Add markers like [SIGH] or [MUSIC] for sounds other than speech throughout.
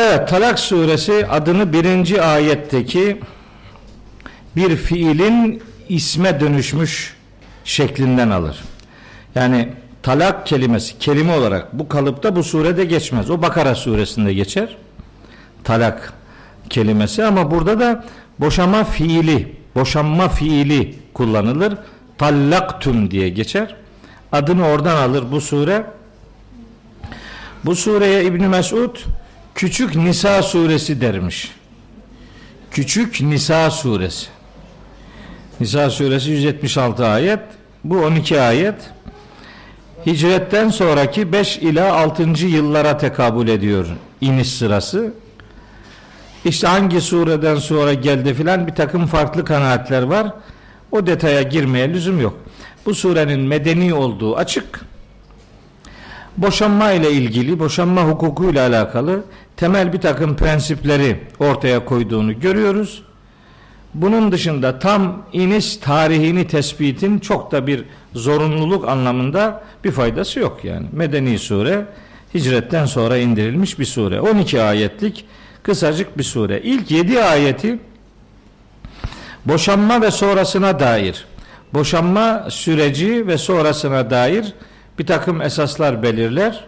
Evet Talak suresi adını birinci ayetteki bir fiilin isme dönüşmüş şeklinden alır. Yani talak kelimesi kelime olarak bu kalıpta bu surede geçmez. O Bakara suresinde geçer. Talak kelimesi ama burada da boşama fiili, boşanma fiili kullanılır. Tallaktum diye geçer. Adını oradan alır bu sure. Bu sureye İbn Mesud Küçük Nisa suresi dermiş. Küçük Nisa suresi. Nisa suresi 176 ayet. Bu 12 ayet. Hicretten sonraki 5 ila 6. yıllara tekabül ediyor iniş sırası. İşte hangi sureden sonra geldi filan bir takım farklı kanaatler var. O detaya girmeye lüzum yok. Bu surenin medeni olduğu açık. Boşanma ile ilgili, boşanma hukuku ile alakalı temel bir takım prensipleri ortaya koyduğunu görüyoruz. Bunun dışında tam iniş tarihini tespitin çok da bir zorunluluk anlamında bir faydası yok yani. Medeni sure hicretten sonra indirilmiş bir sure. 12 ayetlik kısacık bir sure. İlk 7 ayeti boşanma ve sonrasına dair boşanma süreci ve sonrasına dair bir takım esaslar belirler.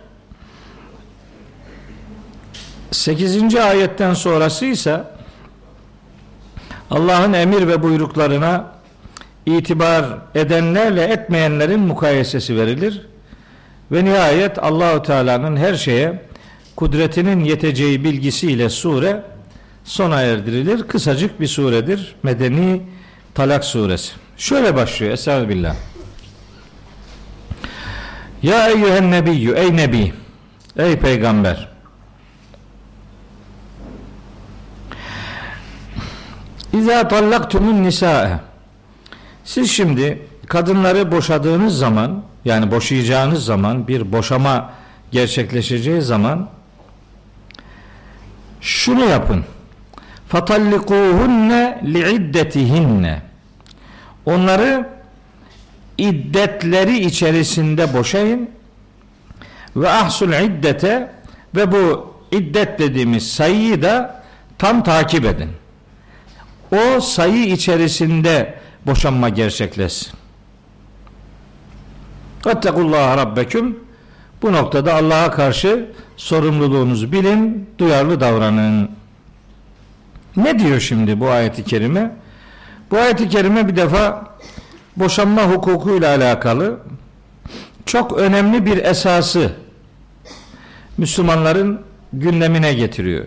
8. ayetten sonrası ise Allah'ın emir ve buyruklarına itibar edenlerle etmeyenlerin mukayesesi verilir. Ve nihayet Allahu Teala'nın her şeye kudretinin yeteceği bilgisiyle sure sona erdirilir. Kısacık bir suredir. Medeni Talak suresi. Şöyle başlıyor. Estağfirullah. Ya eyyühen nebiyyü ey nebi ey peygamber İza tallaktumun nisae siz şimdi kadınları boşadığınız zaman yani boşayacağınız zaman bir boşama gerçekleşeceği zaman şunu yapın. Fatallikuhunne liiddetihinne. Onları iddetleri içerisinde boşayın ve ahsul iddete ve bu iddet dediğimiz sayıyı da tam takip edin. O sayı içerisinde boşanma gerçekleşsin. Vettekullaha rabbeküm bu noktada Allah'a karşı sorumluluğunuzu bilin, duyarlı davranın. Ne diyor şimdi bu ayeti kerime? Bu ayeti kerime bir defa boşanma hukukuyla alakalı çok önemli bir esası Müslümanların gündemine getiriyor.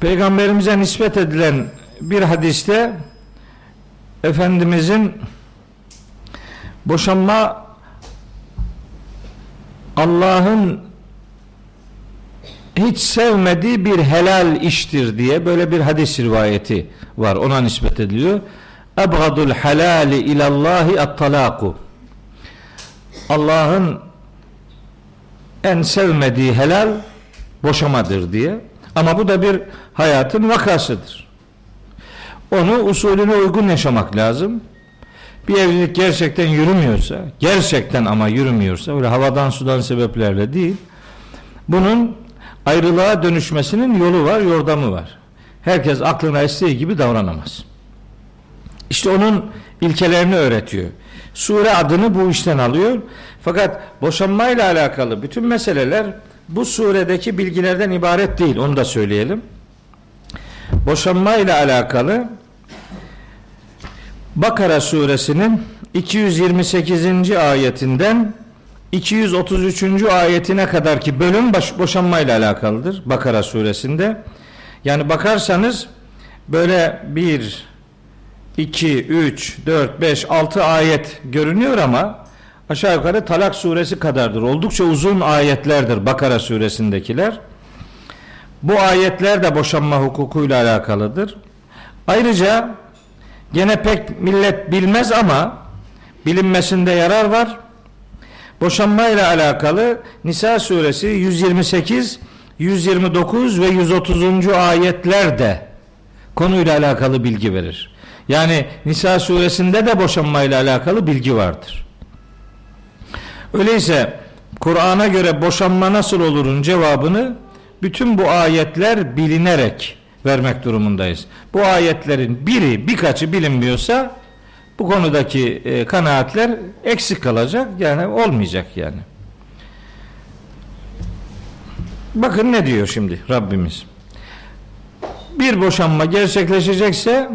Peygamberimize nispet edilen bir hadiste Efendimizin boşanma Allah'ın hiç sevmediği bir helal iştir diye böyle bir hadis rivayeti var. Ona nispet ediliyor. Ebgadul halali ilallahi at-talaku. Allah'ın en sevmediği helal boşamadır diye. Ama bu da bir hayatın vakasıdır. Onu usulüne uygun yaşamak lazım. Bir evlilik gerçekten yürümüyorsa, gerçekten ama yürümüyorsa, öyle havadan sudan sebeplerle değil, bunun ayrılığa dönüşmesinin yolu var, yordamı var. Herkes aklına estiği gibi davranamaz. İşte onun ilkelerini öğretiyor. Sure adını bu işten alıyor. Fakat boşanmayla alakalı bütün meseleler bu suredeki bilgilerden ibaret değil. Onu da söyleyelim. Boşanmayla alakalı Bakara suresinin 228. ayetinden 233. ayetine kadar ki bölüm baş, boşanmayla alakalıdır Bakara suresinde. Yani bakarsanız böyle bir 2, 3, 4, 5, 6 ayet görünüyor ama aşağı yukarı Talak suresi kadardır. Oldukça uzun ayetlerdir Bakara suresindekiler. Bu ayetler de boşanma hukukuyla alakalıdır. Ayrıca gene pek millet bilmez ama bilinmesinde yarar var. Boşanma ile alakalı Nisa suresi 128, 129 ve 130. ayetler de konuyla alakalı bilgi verir. Yani Nisa suresinde de boşanma ile alakalı bilgi vardır. Öyleyse Kur'an'a göre boşanma nasıl olurun cevabını bütün bu ayetler bilinerek vermek durumundayız. Bu ayetlerin biri birkaçı bilinmiyorsa bu konudaki e, kanaatler eksik kalacak yani olmayacak yani. Bakın ne diyor şimdi Rabbimiz. Bir boşanma gerçekleşecekse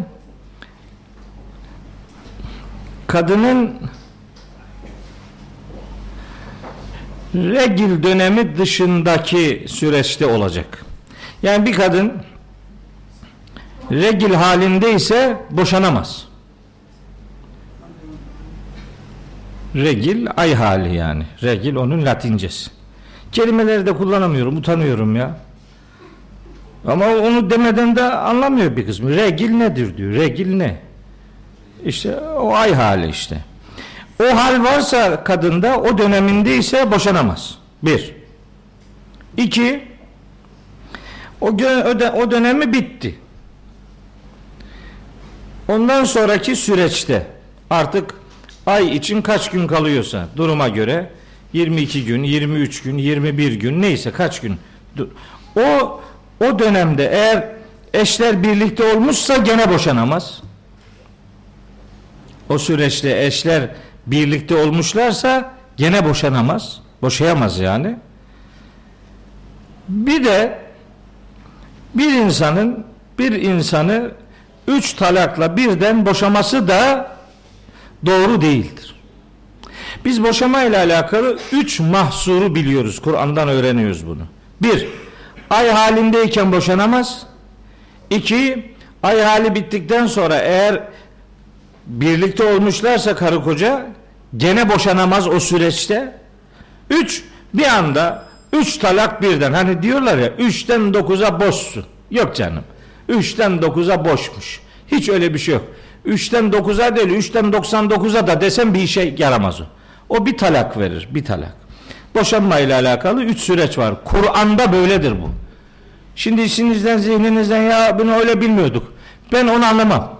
kadının regil dönemi dışındaki süreçte olacak. Yani bir kadın regil halinde ise boşanamaz. Regil ay hali yani. Regil onun latincesi. Kelimeleri de kullanamıyorum, utanıyorum ya. Ama onu demeden de anlamıyor bir kısmı. Regil nedir diyor. Regil ne? İşte o ay hali işte. O hal varsa kadında o döneminde ise boşanamaz. Bir. İki. O, o dönemi bitti. Ondan sonraki süreçte artık ay için kaç gün kalıyorsa duruma göre 22 gün, 23 gün, 21 gün neyse kaç gün o o dönemde eğer eşler birlikte olmuşsa gene boşanamaz. O süreçte eşler birlikte olmuşlarsa gene boşanamaz. Boşayamaz yani. Bir de bir insanın bir insanı üç talakla birden boşaması da doğru değildir. Biz boşama ile alakalı üç mahsuru biliyoruz. Kur'an'dan öğreniyoruz bunu. Bir, ay halindeyken boşanamaz. İki, ay hali bittikten sonra eğer birlikte olmuşlarsa karı koca gene boşanamaz o süreçte. Üç, bir anda üç talak birden. Hani diyorlar ya üçten dokuza boşsun. Yok canım. Üçten dokuza boşmuş. Hiç öyle bir şey yok. Üçten dokuza değil, üçten doksan dokuza da desem bir işe yaramaz o. O bir talak verir, bir talak. Boşanma ile alakalı üç süreç var. Kur'an'da böyledir bu. Şimdi içinizden, zihninizden ya bunu öyle bilmiyorduk. Ben onu anlamam.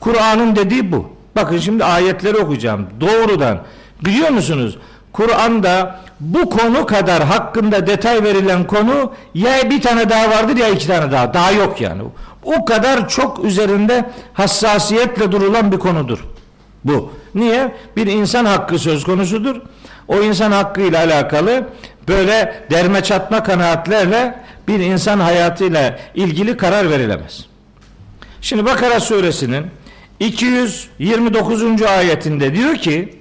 Kur'an'ın dediği bu. Bakın şimdi ayetleri okuyacağım. Doğrudan. Biliyor musunuz? Kur'an'da bu konu kadar hakkında detay verilen konu ya bir tane daha vardır ya iki tane daha. Daha yok yani. O kadar çok üzerinde hassasiyetle durulan bir konudur. Bu. Niye? Bir insan hakkı söz konusudur. O insan hakkı ile alakalı böyle derme çatma kanaatlerle bir insan hayatıyla ilgili karar verilemez. Şimdi Bakara suresinin 229. ayetinde diyor ki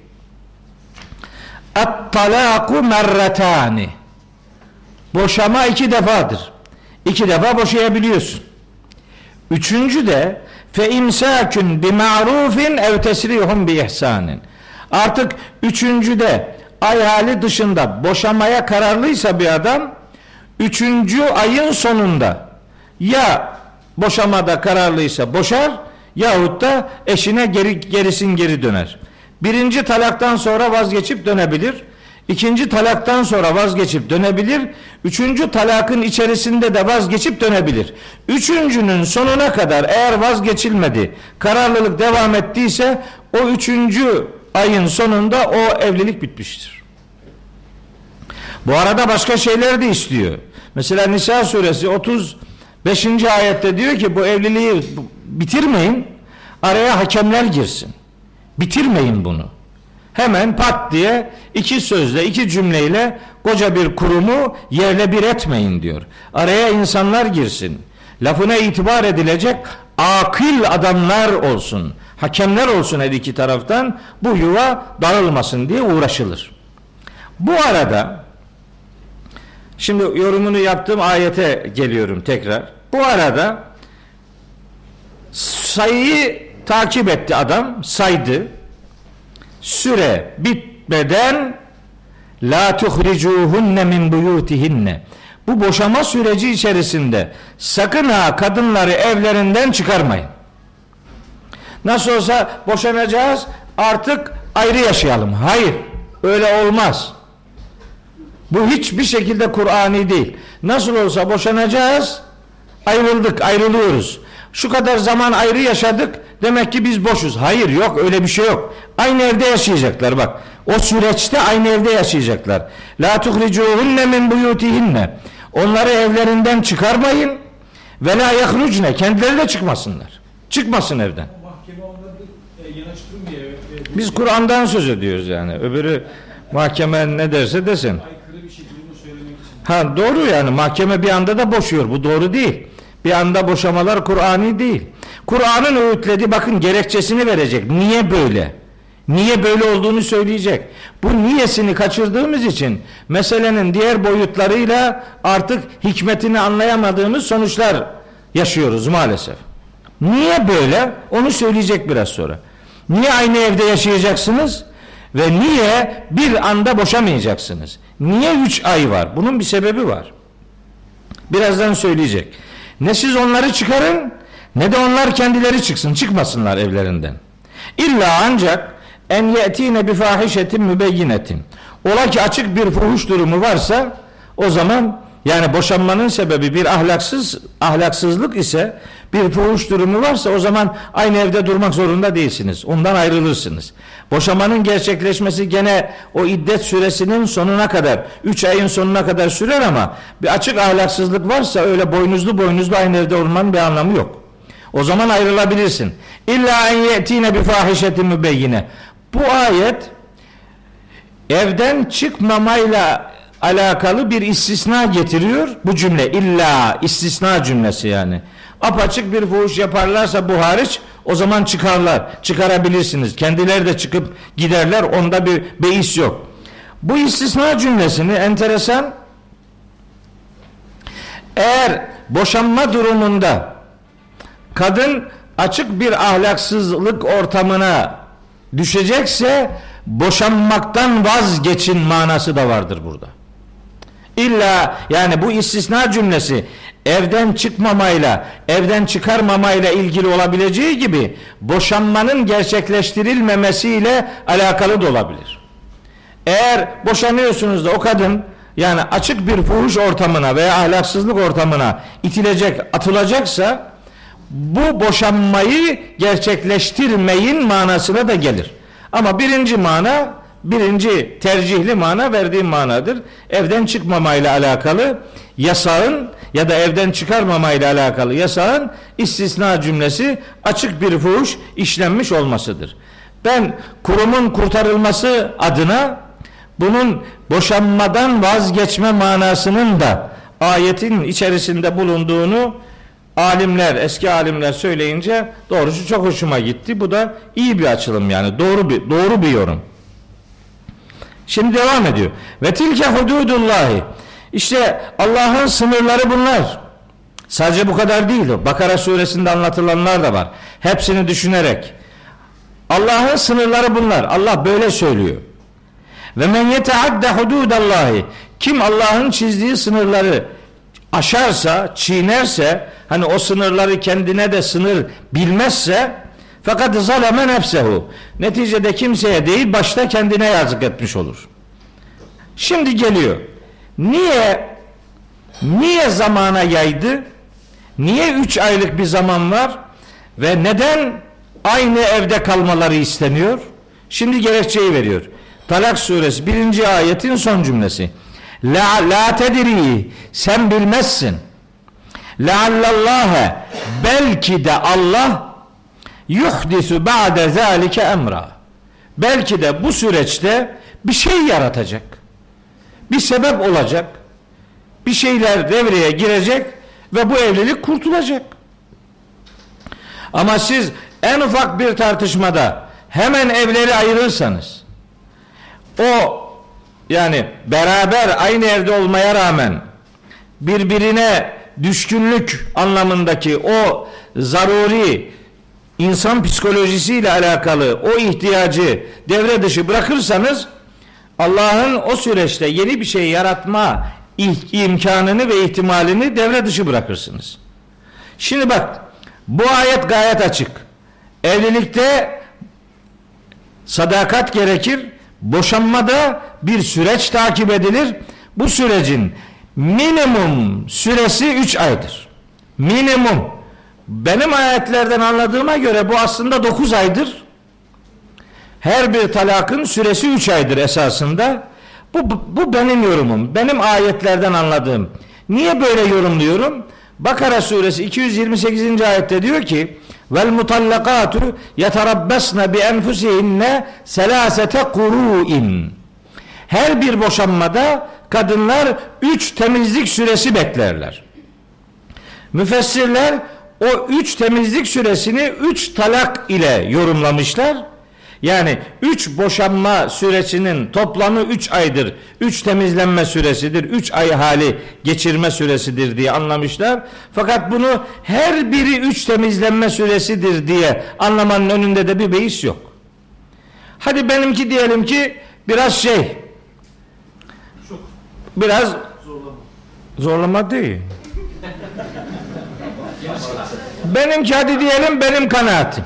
Et-talaku merretani Boşama iki defadır. İki defa boşayabiliyorsun. Üçüncü de fe imsakun bi ma'rufin ev tesrihum bi ihsanin. Artık üçüncü de ay hali dışında boşamaya kararlıysa bir adam üçüncü ayın sonunda ya boşamada kararlıysa boşar yahut da eşine geri, gerisin geri döner. Birinci talaktan sonra vazgeçip dönebilir. İkinci talaktan sonra vazgeçip dönebilir. Üçüncü talakın içerisinde de vazgeçip dönebilir. Üçüncünün sonuna kadar eğer vazgeçilmedi, kararlılık devam ettiyse o üçüncü ayın sonunda o evlilik bitmiştir. Bu arada başka şeyler de istiyor. Mesela Nisa suresi 35. ayette diyor ki bu evliliği bitirmeyin. Araya hakemler girsin. Bitirmeyin bunu. Hemen pat diye iki sözle, iki cümleyle koca bir kurumu yerle bir etmeyin diyor. Araya insanlar girsin. Lafına itibar edilecek akıl adamlar olsun. Hakemler olsun her iki taraftan bu yuva dağılmasın diye uğraşılır. Bu arada şimdi yorumunu yaptığım ayete geliyorum tekrar. Bu arada sayıyı takip etti adam, saydı süre bitmeden la tuhricuhunne min buyutihinne bu boşama süreci içerisinde sakın ha kadınları evlerinden çıkarmayın. Nasıl olsa boşanacağız artık ayrı yaşayalım. Hayır öyle olmaz. Bu hiçbir şekilde Kur'ani değil. Nasıl olsa boşanacağız ayrıldık ayrılıyoruz. Şu kadar zaman ayrı yaşadık Demek ki biz boşuz. Hayır yok öyle bir şey yok. Aynı evde yaşayacaklar bak. O süreçte aynı evde yaşayacaklar. La tuhricuhunne min buyutihinne. Onları evlerinden çıkarmayın. Ve la yahrucne kendileri de çıkmasınlar. Çıkmasın evden. E. E, Biz Kur'an'dan söz ediyoruz yani. Öbürü mahkeme ne derse desin. Ha doğru yani mahkeme bir anda da boşuyor. Bu doğru değil. Bir anda boşamalar Kur'ani değil. Kur'an'ın öğütlediği bakın gerekçesini verecek. Niye böyle? Niye böyle olduğunu söyleyecek. Bu niyesini kaçırdığımız için meselenin diğer boyutlarıyla artık hikmetini anlayamadığımız sonuçlar yaşıyoruz maalesef. Niye böyle? Onu söyleyecek biraz sonra. Niye aynı evde yaşayacaksınız? Ve niye bir anda boşamayacaksınız? Niye üç ay var? Bunun bir sebebi var. Birazdan söyleyecek. Ne siz onları çıkarın ne de onlar kendileri çıksın. Çıkmasınlar evlerinden. İlla ancak en ye'tine bi fahişetin mübeyyinetin. Ola ki açık bir fuhuş durumu varsa o zaman yani boşanmanın sebebi bir ahlaksız ahlaksızlık ise bir fuhuş durumu varsa o zaman aynı evde durmak zorunda değilsiniz. Ondan ayrılırsınız. Boşamanın gerçekleşmesi gene o iddet süresinin sonuna kadar 3 ayın sonuna kadar sürer ama bir açık ahlaksızlık varsa öyle boynuzlu boynuzlu aynı evde olmanın bir anlamı yok. O zaman ayrılabilirsin. İlla en yetine bi fahişetin mübeyyine. Bu ayet evden çıkmamayla alakalı bir istisna getiriyor. Bu cümle illa istisna cümlesi yani. Apaçık bir fuhuş yaparlarsa bu hariç o zaman çıkarlar. Çıkarabilirsiniz. Kendileri de çıkıp giderler. Onda bir beis yok. Bu istisna cümlesini enteresan eğer boşanma durumunda kadın açık bir ahlaksızlık ortamına düşecekse boşanmaktan vazgeçin manası da vardır burada. İlla yani bu istisna cümlesi evden çıkmamayla, evden çıkarmamayla ilgili olabileceği gibi boşanmanın gerçekleştirilmemesiyle alakalı da olabilir. Eğer boşanıyorsunuz da o kadın yani açık bir fuhuş ortamına veya ahlaksızlık ortamına itilecek, atılacaksa bu boşanmayı gerçekleştirmeyin manasına da gelir. Ama birinci mana, birinci tercihli mana verdiğim manadır. Evden çıkmamayla alakalı yasağın ya da evden çıkarmamayla alakalı yasağın istisna cümlesi açık bir fuhuş işlenmiş olmasıdır. Ben kurumun kurtarılması adına bunun boşanmadan vazgeçme manasının da ayetin içerisinde bulunduğunu alimler, eski alimler söyleyince doğrusu çok hoşuma gitti. Bu da iyi bir açılım yani. Doğru bir doğru bir yorum. Şimdi devam ediyor. Ve tilke hududullahi. İşte Allah'ın sınırları bunlar. Sadece bu kadar değil. Bakara suresinde anlatılanlar da var. Hepsini düşünerek. Allah'ın sınırları bunlar. Allah böyle söylüyor. Ve men yeteadde hududallahi. Kim Allah'ın çizdiği sınırları aşarsa, çiğnerse, hani o sınırları kendine de sınır bilmezse fakat zaleme nefsehu. Neticede kimseye değil başta kendine yazık etmiş olur. Şimdi geliyor. Niye niye zamana yaydı? Niye üç aylık bir zaman var? Ve neden aynı evde kalmaları isteniyor? Şimdi gerekçeyi veriyor. Talak suresi birinci ayetin son cümlesi. La, la tedri sen bilmezsin. Leallallâhe belki de Allah yuhdisu ba'de zâlike emra. Belki de bu süreçte bir şey yaratacak. Bir sebep olacak. Bir şeyler devreye girecek ve bu evlilik kurtulacak. Ama siz en ufak bir tartışmada hemen evleri ayırırsanız o yani beraber aynı evde olmaya rağmen birbirine düşkünlük anlamındaki o zaruri insan psikolojisiyle alakalı o ihtiyacı devre dışı bırakırsanız Allah'ın o süreçte yeni bir şey yaratma imkanını ve ihtimalini devre dışı bırakırsınız. Şimdi bak bu ayet gayet açık. Evlilikte sadakat gerekir. Boşanmada bir süreç takip edilir. Bu sürecin minimum süresi 3 aydır. Minimum. Benim ayetlerden anladığıma göre bu aslında 9 aydır. Her bir talakın süresi 3 aydır esasında. Bu, bu benim yorumum. Benim ayetlerden anladığım. Niye böyle yorumluyorum? Bakara suresi 228. ayette diyor ki vel mutallakatu yeterabbasna bi enfusihinne selasete kuru'in her bir boşanmada kadınlar üç temizlik süresi beklerler. Müfessirler o üç temizlik süresini üç talak ile yorumlamışlar. Yani üç boşanma süresinin toplamı üç aydır. Üç temizlenme süresidir. Üç ay hali geçirme süresidir diye anlamışlar. Fakat bunu her biri üç temizlenme süresidir diye anlamanın önünde de bir beis yok. Hadi benimki diyelim ki biraz şey biraz zorlama. zorlama değil. Benimki hadi diyelim benim kanaatim.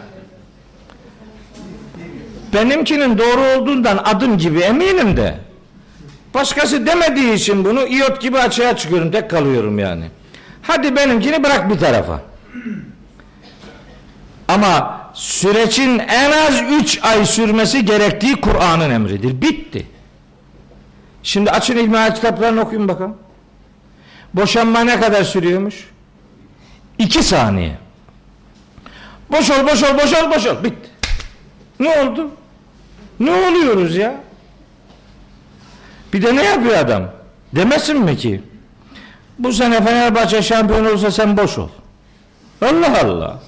Benimkinin doğru olduğundan adım gibi eminim de. Başkası demediği için bunu iyot gibi açığa çıkıyorum. Tek kalıyorum yani. Hadi benimkini bırak bir tarafa. Ama sürecin en az 3 ay sürmesi gerektiği Kur'an'ın emridir. Bitti. Şimdi açın ilmihal kitaplarını okuyun bakalım. Boşanma ne kadar sürüyormuş? 2 saniye. Boşol, boşol, boşol, boşol. Bitti. Ne oldu? Ne oluyoruz ya? Bir de ne yapıyor adam? Demesin mi ki? Bu sene Fenerbahçe şampiyon olsa sen boş ol. Allah Allah.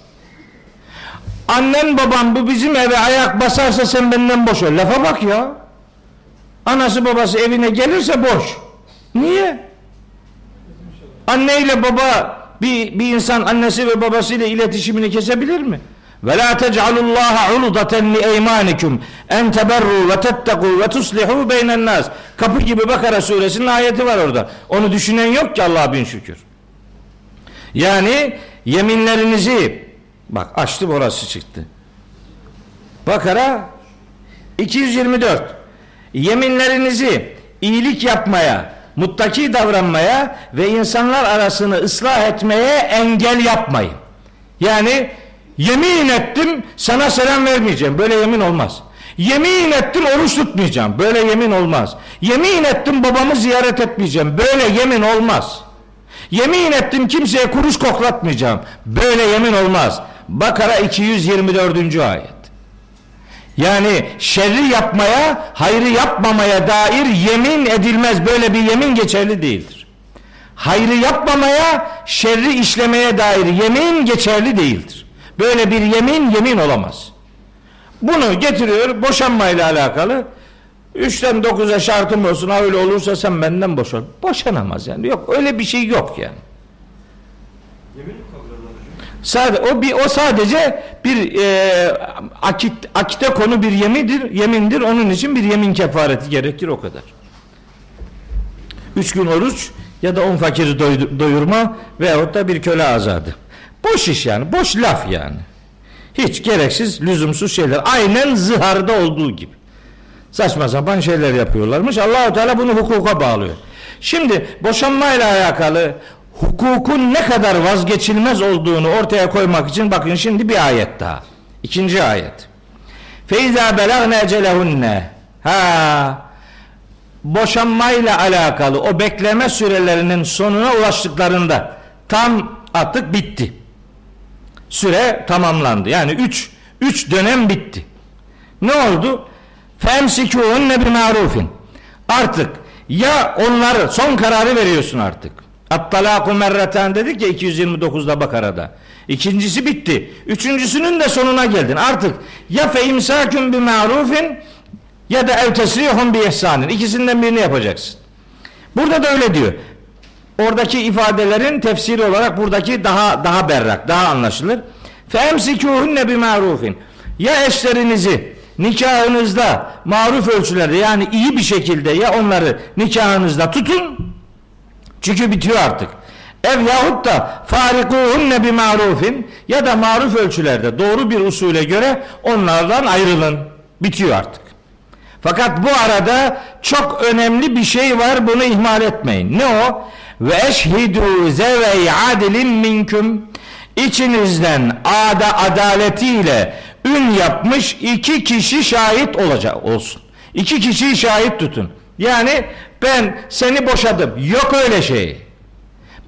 Annen baban bu bizim eve ayak basarsa sen benden boş ol. Lafa bak ya. Anası babası evine gelirse boş. Niye? Anne ile baba bir, bir insan annesi ve babasıyla iletişimini kesebilir mi? Ve la tec'alullaha uludaten li eymanikum en teberru ve tetteku ve tuslihu beynen nas. Kapı gibi Bakara suresinin ayeti var orada. Onu düşünen yok ki Allah'a bin şükür. Yani yeminlerinizi bak açtım orası çıktı. Bakara 224 yeminlerinizi iyilik yapmaya, muttaki davranmaya ve insanlar arasını ıslah etmeye engel yapmayın. Yani yemin ettim sana selam vermeyeceğim. Böyle yemin olmaz. Yemin ettim oruç tutmayacağım. Böyle yemin olmaz. Yemin ettim babamı ziyaret etmeyeceğim. Böyle yemin olmaz. Yemin ettim kimseye kuruş koklatmayacağım. Böyle yemin olmaz. Bakara 224. ayet. Yani şerri yapmaya, hayrı yapmamaya dair yemin edilmez. Böyle bir yemin geçerli değildir. Hayrı yapmamaya, şerri işlemeye dair yemin geçerli değildir. Böyle bir yemin yemin olamaz. Bunu getiriyor boşanmayla alakalı. Üçten dokuza şartım olsun ha öyle olursa sen benden boşan. Boşanamaz yani. Yok öyle bir şey yok yani. Yemin mi? Sadece o bir o sadece bir e, akit akite konu bir yemindir, yemindir. Onun için bir yemin kefareti gerekir o kadar. Üç gün oruç ya da on fakiri doy- doyurma veyahut da bir köle azadı. Boş iş yani, boş laf yani. Hiç gereksiz, lüzumsuz şeyler. Aynen zıharda olduğu gibi. Saçma sapan şeyler yapıyorlarmış. Allahu Teala bunu hukuka bağlıyor. Şimdi boşanmayla alakalı hukukun ne kadar vazgeçilmez olduğunu ortaya koymak için bakın şimdi bir ayet daha. İkinci ayet. Feiza belagne ecelehunne. Ha boşanmayla alakalı o bekleme sürelerinin sonuna ulaştıklarında tam artık bitti. Süre tamamlandı. Yani 3 3 dönem bitti. Ne oldu? Femsikuhunne bi marufin. Artık ya onları son kararı veriyorsun artık. At-talaku merreten dedik ya 229'da Bakara'da. İkincisi bitti. Üçüncüsünün de sonuna geldin. Artık ya fe imsakun bi marufin ya da ev tesrihun bi ihsanin. İkisinden birini yapacaksın. Burada da öyle diyor. Oradaki ifadelerin tefsiri olarak buradaki daha daha berrak, daha anlaşılır. Femsikuhunne bi marufin. Ya eşlerinizi nikahınızda maruf ölçülerde yani iyi bir şekilde ya onları nikahınızda tutun. Çünkü bitiyor artık. Ev yahut da farikuhunne bi marufin ya da maruf ölçülerde doğru bir usule göre onlardan ayrılın. Bitiyor artık. Fakat bu arada çok önemli bir şey var bunu ihmal etmeyin. Ne o? Ve eşhidu zevey adilin minküm içinizden ada adaletiyle ün yapmış iki kişi şahit olacak olsun. İki kişiyi şahit tutun. Yani ben seni boşadım. Yok öyle şey.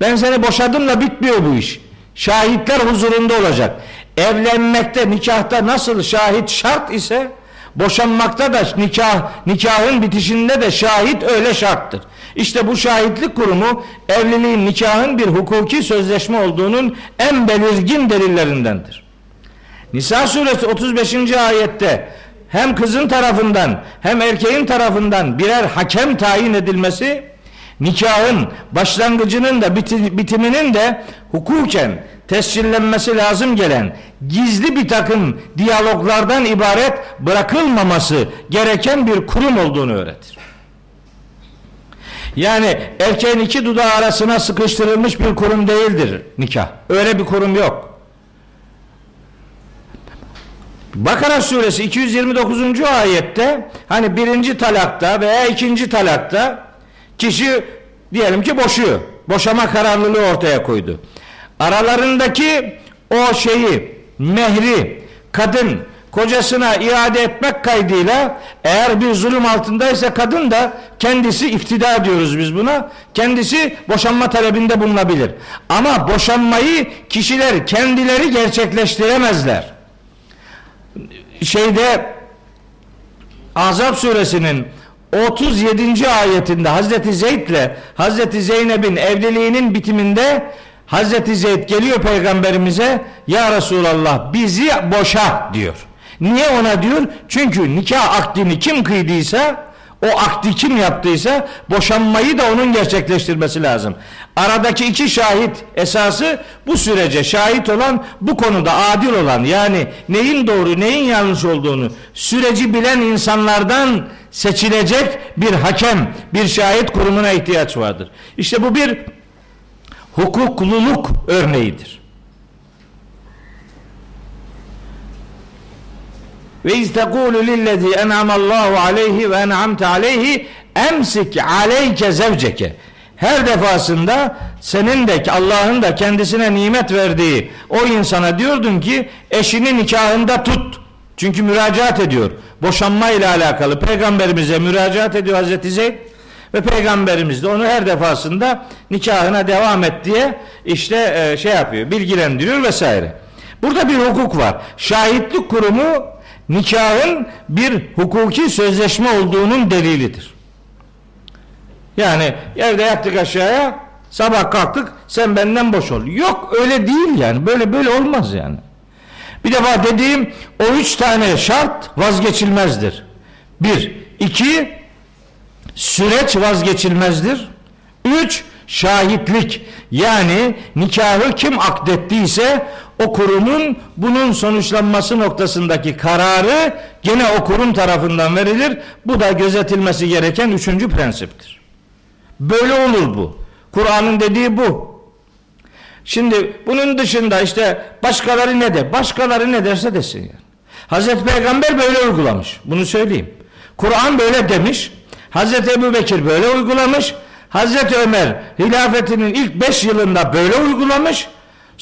Ben seni boşadımla bitmiyor bu iş. Şahitler huzurunda olacak. Evlenmekte, nikahta nasıl şahit şart ise boşanmakta da nikah nikahın bitişinde de şahit öyle şarttır. İşte bu şahitlik kurumu evliliğin, nikahın bir hukuki sözleşme olduğunun en belirgin delillerindendir. Nisa suresi 35. ayette hem kızın tarafından hem erkeğin tarafından birer hakem tayin edilmesi nikahın başlangıcının da bitiminin de hukuken tescillenmesi lazım gelen gizli bir takım diyaloglardan ibaret bırakılmaması gereken bir kurum olduğunu öğretir. Yani erkeğin iki dudağı arasına sıkıştırılmış bir kurum değildir nikah. Öyle bir kurum yok. Bakara suresi 229. ayette hani birinci talakta veya ikinci talakta kişi diyelim ki boşuyor. Boşama kararlılığı ortaya koydu. Aralarındaki o şeyi mehri kadın kocasına iade etmek kaydıyla eğer bir zulüm altındaysa kadın da kendisi iftida diyoruz biz buna. Kendisi boşanma talebinde bulunabilir. Ama boşanmayı kişiler kendileri gerçekleştiremezler. Şeyde Azap suresinin 37. ayetinde Hazreti Zeyd ile Hazreti Zeynep'in evliliğinin bitiminde Hazreti Zeyd geliyor peygamberimize ya Resulallah bizi boşa diyor. Niye ona diyor? Çünkü nikah akdini kim kıydıysa o akdi kim yaptıysa boşanmayı da onun gerçekleştirmesi lazım. Aradaki iki şahit esası bu sürece şahit olan bu konuda adil olan yani neyin doğru neyin yanlış olduğunu süreci bilen insanlardan seçilecek bir hakem bir şahit kurumuna ihtiyaç vardır. İşte bu bir hukukluluk örneğidir. Ve iz tekulu lillezî en'amallahu aleyhi ve en'amte aleyhi emsik aleyke zevceke. Her defasında senin de Allah'ın da kendisine nimet verdiği o insana diyordun ki eşini nikahında tut. Çünkü müracaat ediyor. Boşanma ile alakalı peygamberimize müracaat ediyor Hazreti Zeyd ve peygamberimiz de onu her defasında nikahına devam et diye işte e, şey yapıyor, bilgilendiriyor vesaire. Burada bir hukuk var. Şahitlik kurumu nikahın bir hukuki sözleşme olduğunun delilidir. Yani evde yattık aşağıya sabah kalktık sen benden boş ol. Yok öyle değil yani böyle böyle olmaz yani. Bir defa dediğim o üç tane şart vazgeçilmezdir. Bir, iki, süreç vazgeçilmezdir. Üç, şahitlik yani nikahı kim akdettiyse o kurumun bunun sonuçlanması noktasındaki kararı gene o kurum tarafından verilir. Bu da gözetilmesi gereken üçüncü prensiptir. Böyle olur bu. Kur'an'ın dediği bu. Şimdi bunun dışında işte başkaları ne de başkaları ne derse desin yani. Hazreti Peygamber böyle uygulamış. Bunu söyleyeyim. Kur'an böyle demiş. Hazreti Ebu Bekir böyle uygulamış. Hazreti Ömer hilafetinin ilk beş yılında böyle uygulamış.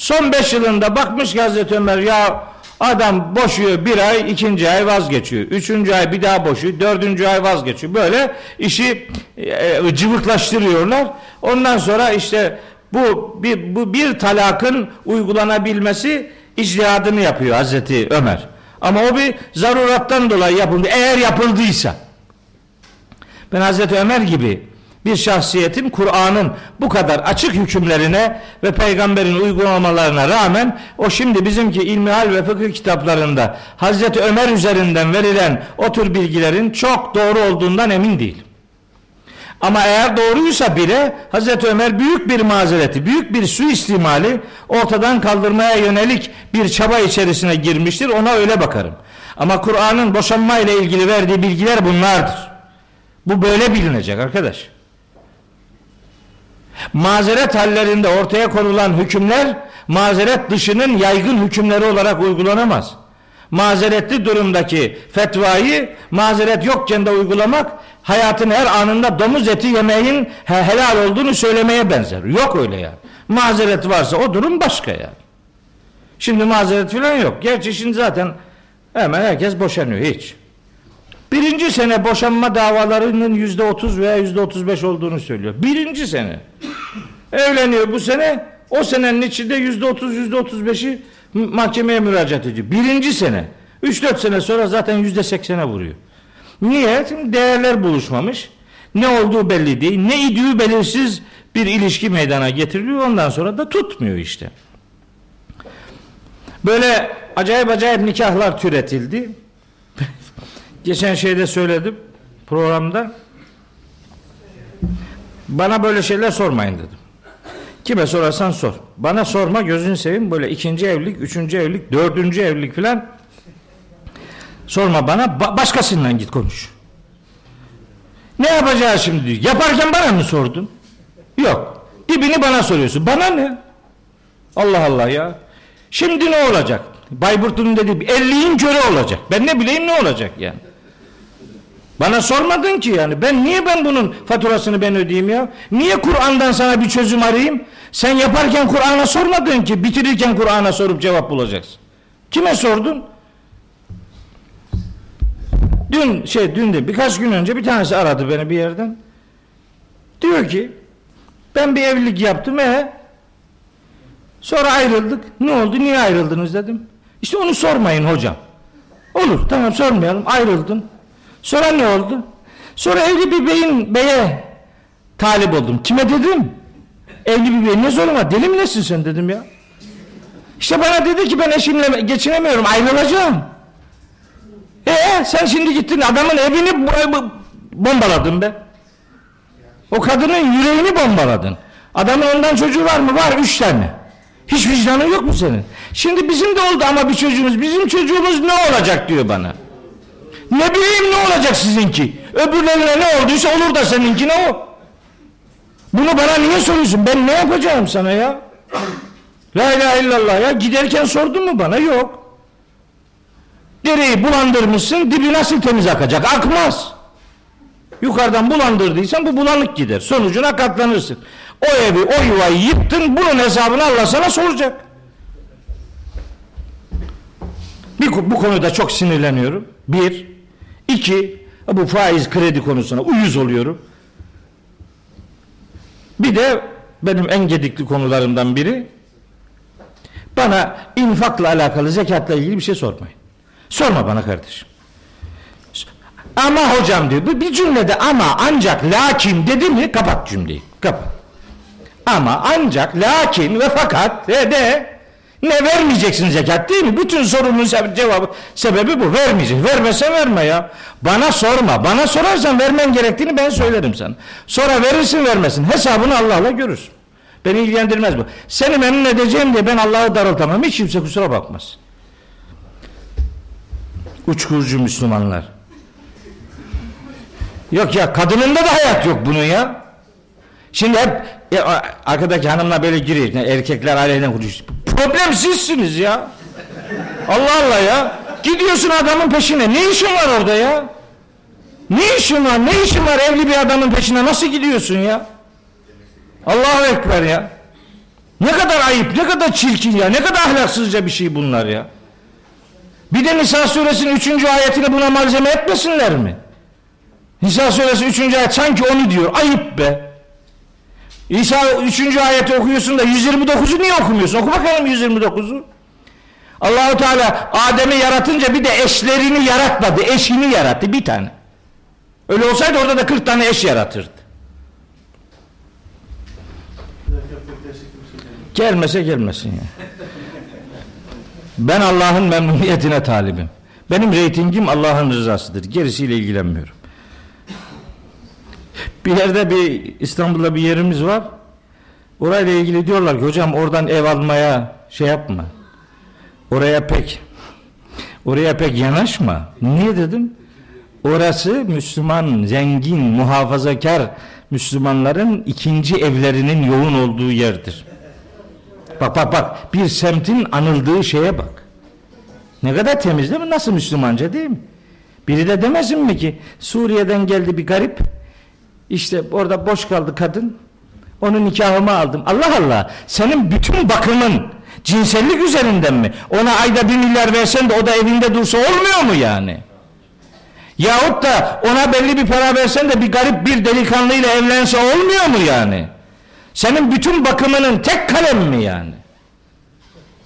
Son beş yılında bakmış Hazreti Ömer ya adam boşuyor bir ay ikinci ay vazgeçiyor. Üçüncü ay bir daha boşuyor. Dördüncü ay vazgeçiyor. Böyle işi e, cıvıklaştırıyorlar. Ondan sonra işte bu bir, bu bir talakın uygulanabilmesi icdihadını yapıyor Hazreti Ömer. Ama o bir zarurattan dolayı yapıldı. Eğer yapıldıysa. Ben Hazreti Ömer gibi bir şahsiyetin Kur'an'ın bu kadar açık hükümlerine ve peygamberin uygulamalarına rağmen o şimdi bizimki ilmihal ve fıkıh kitaplarında Hazreti Ömer üzerinden verilen o tür bilgilerin çok doğru olduğundan emin değilim. Ama eğer doğruysa bile Hazreti Ömer büyük bir mazereti, büyük bir suistimali ortadan kaldırmaya yönelik bir çaba içerisine girmiştir. Ona öyle bakarım. Ama Kur'an'ın boşanma ile ilgili verdiği bilgiler bunlardır. Bu böyle bilinecek arkadaş. Mazeret hallerinde ortaya konulan hükümler mazeret dışının yaygın hükümleri olarak uygulanamaz. Mazeretli durumdaki fetvayı mazeret yokken de uygulamak hayatın her anında domuz eti yemeğin helal olduğunu söylemeye benzer. Yok öyle yani. Mazeret varsa o durum başka yani. Şimdi mazeret falan yok. Gerçi şimdi zaten hemen herkes boşanıyor hiç. Birinci sene boşanma davalarının yüzde otuz veya yüzde otuz beş olduğunu söylüyor. Birinci sene. Evleniyor bu sene. O senenin içinde yüzde otuz, yüzde otuz beşi mahkemeye müracaat ediyor. Birinci sene. Üç dört sene sonra zaten yüzde seksene vuruyor. Niye? Şimdi değerler buluşmamış. Ne olduğu belli değil. Ne idüğü belirsiz bir ilişki meydana getiriliyor. Ondan sonra da tutmuyor işte. Böyle acayip acayip nikahlar türetildi. [LAUGHS] Geçen şeyde söyledim programda. Bana böyle şeyler sormayın dedim. Kime sorarsan sor. Bana sorma gözünü seveyim böyle ikinci evlilik, üçüncü evlilik, dördüncü evlilik filan sorma bana ba- başkasından git konuş. Ne yapacağız şimdi diyor. Yaparken bana mı sordun? Yok. Dibini bana soruyorsun. Bana ne? Allah Allah ya. Şimdi ne olacak? Bayburt'un dediği 50'in körü olacak. Ben ne bileyim ne olacak yani. Bana sormadın ki yani. Ben niye ben bunun faturasını ben ödeyeyim ya? Niye Kur'an'dan sana bir çözüm arayayım? Sen yaparken Kur'an'a sormadın ki. Bitirirken Kur'an'a sorup cevap bulacaksın. Kime sordun? Dün şey dün de birkaç gün önce bir tanesi aradı beni bir yerden. Diyor ki ben bir evlilik yaptım e sonra ayrıldık. Ne oldu? Niye ayrıldınız dedim. İşte onu sormayın hocam. Olur tamam sormayalım. Ayrıldım. Sonra ne oldu? Sonra evli bir beyin beye talip oldum. Kime dedim? Evli bir bey ne zoruma deli mi nesin sen dedim ya. İşte bana dedi ki ben eşimle geçinemiyorum ayrılacağım. Ee sen şimdi gittin adamın evini bombaladın be. O kadının yüreğini bombaladın. Adamın ondan çocuğu var mı? Var üç tane. Hiç vicdanın yok mu senin? Şimdi bizim de oldu ama bir çocuğumuz. Bizim çocuğumuz ne olacak diyor bana. Ne bileyim ne olacak sizinki? Öbürlerine ne olduysa olur da seninkine o. Bunu bana niye soruyorsun? Ben ne yapacağım sana ya? La ilahe illallah ya. Giderken sordun mu bana? Yok. Dereyi bulandırmışsın, dibi nasıl temiz akacak? Akmaz. Yukarıdan bulandırdıysan bu bulanık gider. Sonucuna katlanırsın. O evi, o yuvayı yıktın, bunun hesabını Allah sana soracak. Bir, bu konuda çok sinirleniyorum. Bir. İki bu faiz kredi konusuna uyuz oluyorum. Bir de benim en gedikli konularımdan biri bana infakla alakalı, zekatla ilgili bir şey sormayın. Sorma bana kardeşim. Ama hocam diyor. Bu bir cümlede ama ancak lakin dedi mi kapat cümleyi. Kapat. Ama ancak lakin ve fakat de de ne vermeyeceksin zekat değil mi? Bütün sorunun cevabı sebebi bu. Vermeyeceksin. Vermesen verme ya. Bana sorma. Bana sorarsan vermen gerektiğini ben söylerim sana. Sonra verirsin vermesin. Hesabını Allah'la görürsün. Beni ilgilendirmez bu. Seni memnun edeceğim diye ben Allah'ı darıltamam. Hiç kimse kusura bakmaz. Uçkurcu Müslümanlar. Yok ya kadınında da hayat yok bunun ya. Şimdi hep ya, arkadaki hanımla böyle giriyor. Erkekler aleyhine konuşuyor. Problem sizsiniz ya. Allah Allah ya. Gidiyorsun adamın peşine. Ne işin var orada ya? Ne işin var? Ne işin var evli bir adamın peşine? Nasıl gidiyorsun ya? Allahu Ekber ya. Ne kadar ayıp, ne kadar çirkin ya, ne kadar ahlaksızca bir şey bunlar ya. Bir de Nisa suresinin 3. ayetini buna malzeme etmesinler mi? Nisa suresi 3. ayet sanki onu diyor. Ayıp be. İsa 3. ayeti okuyorsun da 129'u niye okumuyorsun? Oku bakalım 129'u. Allahu Teala Adem'i yaratınca bir de eşlerini yaratmadı. Eşini yarattı bir tane. Öyle olsaydı orada da 40 tane eş yaratırdı. Gelmese gelmesin ya. Ben Allah'ın memnuniyetine talibim. Benim reytingim Allah'ın rızasıdır. Gerisiyle ilgilenmiyorum. Bir yerde bir İstanbul'da bir yerimiz var. Orayla ilgili diyorlar ki hocam oradan ev almaya şey yapma. Oraya pek oraya pek yanaşma. Niye dedim? Orası Müslüman, zengin, muhafazakar Müslümanların ikinci evlerinin yoğun olduğu yerdir. Bak bak bak bir semtin anıldığı şeye bak. Ne kadar temiz değil mi? Nasıl Müslümanca değil mi? Biri de demesin mi ki Suriye'den geldi bir garip işte orada boş kaldı kadın onun nikahımı aldım. Allah Allah senin bütün bakımın cinsellik üzerinden mi? Ona ayda bir milyar versen de o da evinde dursa olmuyor mu yani? Yahut da ona belli bir para versen de bir garip bir delikanlıyla evlense olmuyor mu yani? Senin bütün bakımının tek kalem mi yani?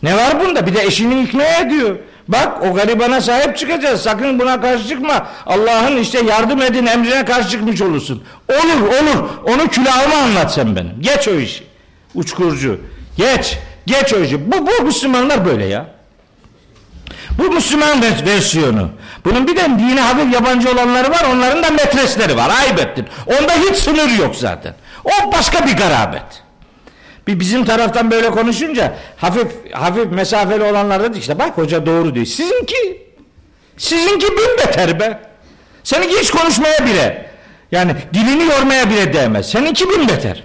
Ne var bunda? Bir de eşini ikna ediyor. Bak o garibana sahip çıkacağız. Sakın buna karşı çıkma. Allah'ın işte yardım edin emrine karşı çıkmış olursun. Olur olur. Onu külahıma anlat sen benim. Geç o işi. Uçkurcu. Geç. Geç o işi. Bu, bu Müslümanlar böyle ya. Bu Müslüman versiyonu. Bunun bir de dine hafif yabancı olanları var. Onların da metresleri var. Ayıp ettin. Onda hiç sınır yok zaten. O başka bir garabet. Bir bizim taraftan böyle konuşunca hafif hafif mesafeli olanlar dedi işte bak hoca doğru diyor. Sizinki sizinki bin beter be. Seninki hiç konuşmaya bile yani dilini yormaya bile değmez. Seninki bin beter.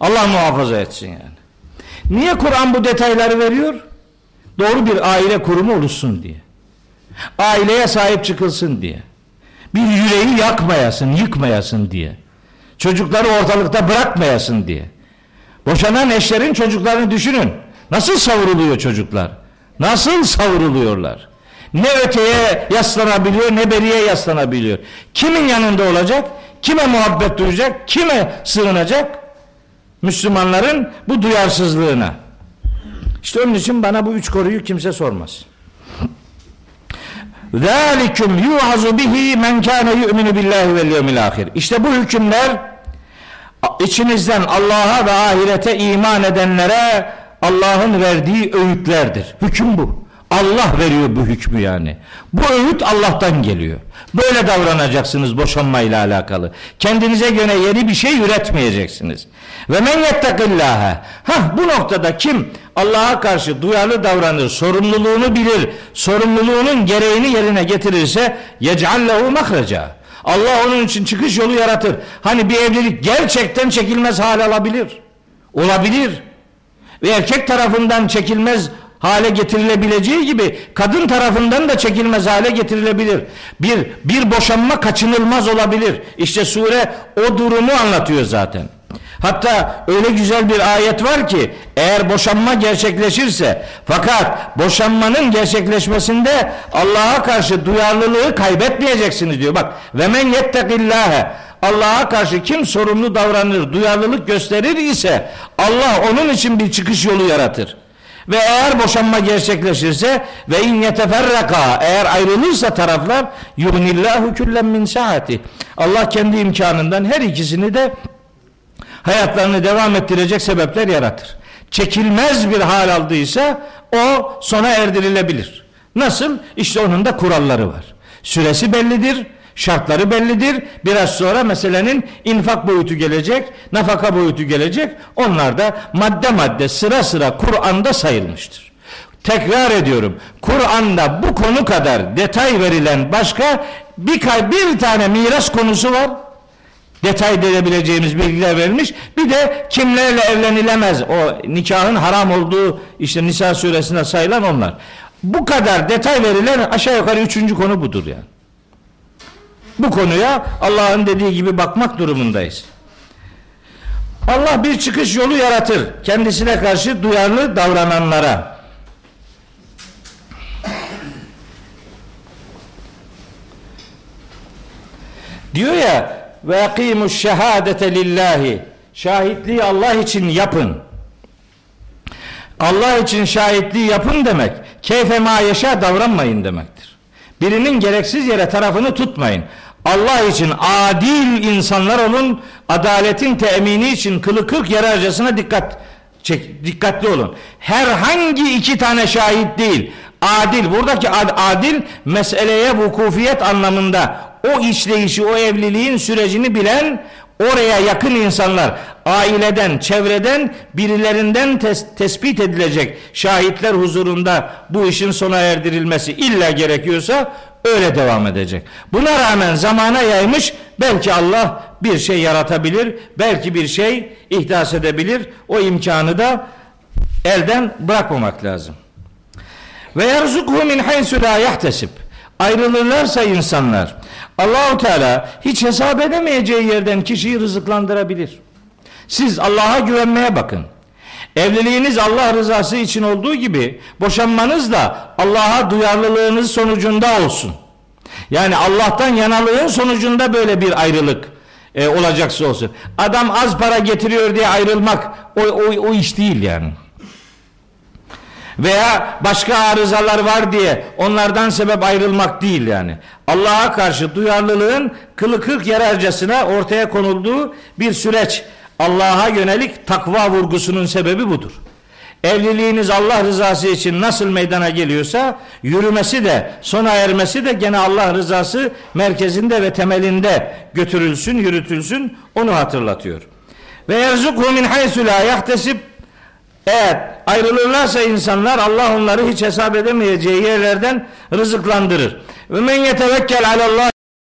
Allah muhafaza etsin yani. Niye Kur'an bu detayları veriyor? Doğru bir aile kurumu oluşsun diye. Aileye sahip çıkılsın diye. Bir yüreği yakmayasın, yıkmayasın diye. Çocukları ortalıkta bırakmayasın diye. Boşanan eşlerin çocuklarını düşünün. Nasıl savruluyor çocuklar? Nasıl savruluyorlar? Ne öteye yaslanabiliyor ne beriye yaslanabiliyor. Kimin yanında olacak? Kime muhabbet duyacak? Kime sığınacak? Müslümanların bu duyarsızlığına. İşte onun için bana bu üç koruyu kimse sormaz. Zalikum yu'azu bihi men kana yu'minu billahi vel yevmil. İşte bu hükümler içinizden Allah'a ve ahirete iman edenlere Allah'ın verdiği öğütlerdir. Hüküm bu. Allah veriyor bu hükmü yani. Bu öğüt Allah'tan geliyor. Böyle davranacaksınız boşanmayla alakalı. Kendinize göre yeni bir şey üretmeyeceksiniz. Ve men yettakillâhe. Hah bu noktada kim Allah'a karşı duyarlı davranır, sorumluluğunu bilir, sorumluluğunun gereğini yerine getirirse yec'allehu mahreca. Allah onun için çıkış yolu yaratır. Hani bir evlilik gerçekten çekilmez hal alabilir. Olabilir. Ve erkek tarafından çekilmez hale getirilebileceği gibi kadın tarafından da çekilmez hale getirilebilir. Bir bir boşanma kaçınılmaz olabilir. İşte sure o durumu anlatıyor zaten. Hatta öyle güzel bir ayet var ki eğer boşanma gerçekleşirse fakat boşanmanın gerçekleşmesinde Allah'a karşı duyarlılığı kaybetmeyeceksiniz diyor. Bak ve men yettekillâhe Allah'a karşı kim sorumlu davranır, duyarlılık gösterir ise Allah onun için bir çıkış yolu yaratır. Ve eğer boşanma gerçekleşirse ve in yeteferraka eğer ayrılırsa taraflar yuhnillahu küllen min saati. Allah kendi imkanından her ikisini de hayatlarını devam ettirecek sebepler yaratır. Çekilmez bir hal aldıysa o sona erdirilebilir. Nasıl? İşte onun da kuralları var. Süresi bellidir, şartları bellidir. Biraz sonra meselenin infak boyutu gelecek, nafaka boyutu gelecek. Onlar da madde madde sıra sıra Kur'an'da sayılmıştır. Tekrar ediyorum. Kur'an'da bu konu kadar detay verilen başka bir, bir tane miras konusu var detay edebileceğimiz bilgiler verilmiş. Bir de kimlerle evlenilemez o nikahın haram olduğu işte Nisa suresinde sayılan onlar. Bu kadar detay verilen aşağı yukarı üçüncü konu budur yani. Bu konuya Allah'ın dediği gibi bakmak durumundayız. Allah bir çıkış yolu yaratır kendisine karşı duyarlı davrananlara. Diyor ya ve akimus şehadete lillahi şahitliği Allah için yapın. Allah için şahitliği yapın demek keyfe ma yaşa davranmayın demektir. Birinin gereksiz yere tarafını tutmayın. Allah için adil insanlar olun. Adaletin temini için kılı kırk yararcasına dikkat çek, dikkatli olun. Herhangi iki tane şahit değil. Adil buradaki adil meseleye vukufiyet anlamında o işleyişi, o evliliğin sürecini bilen oraya yakın insanlar, aileden, çevreden, birilerinden tes- tespit edilecek şahitler huzurunda bu işin sona erdirilmesi illa gerekiyorsa öyle devam edecek. Buna rağmen zamana yaymış belki Allah bir şey yaratabilir, belki bir şey ihdas edebilir. O imkanı da elden bırakmamak lazım. Ve yerzukhu min haysu la yahtesib. Ayrılırlarsa insanlar Allahu Teala hiç hesap edemeyeceği yerden kişiyi rızıklandırabilir. Siz Allah'a güvenmeye bakın. Evliliğiniz Allah rızası için olduğu gibi boşanmanız da Allah'a duyarlılığınız sonucunda olsun. Yani Allah'tan yanalığın sonucunda böyle bir ayrılık e, olacaksa olsun. Adam az para getiriyor diye ayrılmak o, o, o iş değil yani. Veya başka arızalar var diye onlardan sebep ayrılmak değil yani. Allah'a karşı duyarlılığın kılı kırk yararcasına ortaya konulduğu bir süreç. Allah'a yönelik takva vurgusunun sebebi budur. Evliliğiniz Allah rızası için nasıl meydana geliyorsa yürümesi de sona ermesi de gene Allah rızası merkezinde ve temelinde götürülsün, yürütülsün onu hatırlatıyor. Ve yerzukhu min haysu la yahtesib eğer ayrılırlarsa insanlar Allah onları hiç hesap edemeyeceği yerlerden rızıklandırır. Ve men yetevekkel alallah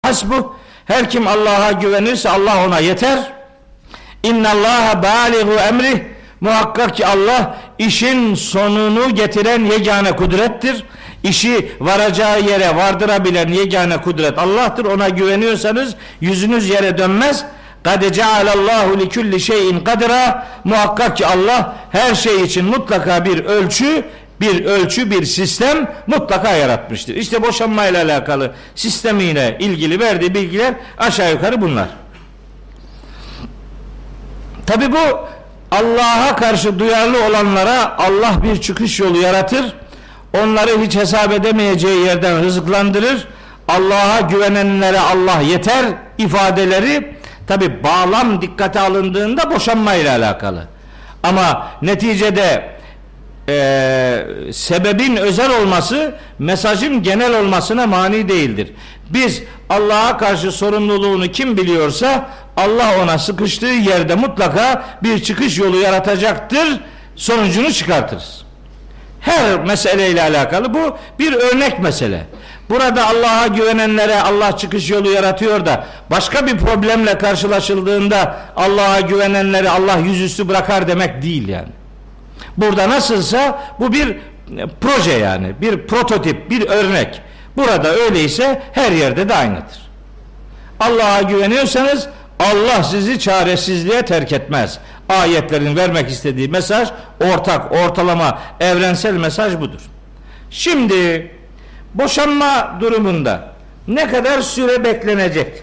hasbuh her kim Allah'a güvenirse Allah ona yeter. İnnallaha baligu emrih muhakkak ki Allah işin sonunu getiren yegane kudrettir. İşi varacağı yere vardırabilen yegane kudret Allah'tır. Ona güveniyorsanız yüzünüz yere dönmez. Kad cealallahu li kulli şeyin kadra muhakkak ki Allah her şey için mutlaka bir ölçü bir ölçü bir sistem mutlaka yaratmıştır. İşte boşanmayla alakalı sistemiyle ilgili verdiği bilgiler aşağı yukarı bunlar. Tabi bu Allah'a karşı duyarlı olanlara Allah bir çıkış yolu yaratır. Onları hiç hesap edemeyeceği yerden rızıklandırır. Allah'a güvenenlere Allah yeter ifadeleri tabi bağlam dikkate alındığında boşanmayla alakalı. Ama neticede e, sebebin özel olması mesajın genel olmasına mani değildir. Biz Allah'a karşı sorumluluğunu kim biliyorsa Allah ona sıkıştığı yerde mutlaka bir çıkış yolu yaratacaktır. Sonucunu çıkartırız. Her meseleyle alakalı bu bir örnek mesele. Burada Allah'a güvenenlere Allah çıkış yolu yaratıyor da başka bir problemle karşılaşıldığında Allah'a güvenenleri Allah yüzüstü bırakar demek değil yani. Burada nasılsa bu bir proje yani bir prototip bir örnek. Burada öyleyse her yerde de aynıdır. Allah'a güveniyorsanız Allah sizi çaresizliğe terk etmez. Ayetlerin vermek istediği mesaj ortak, ortalama, evrensel mesaj budur. Şimdi boşanma durumunda ne kadar süre beklenecek?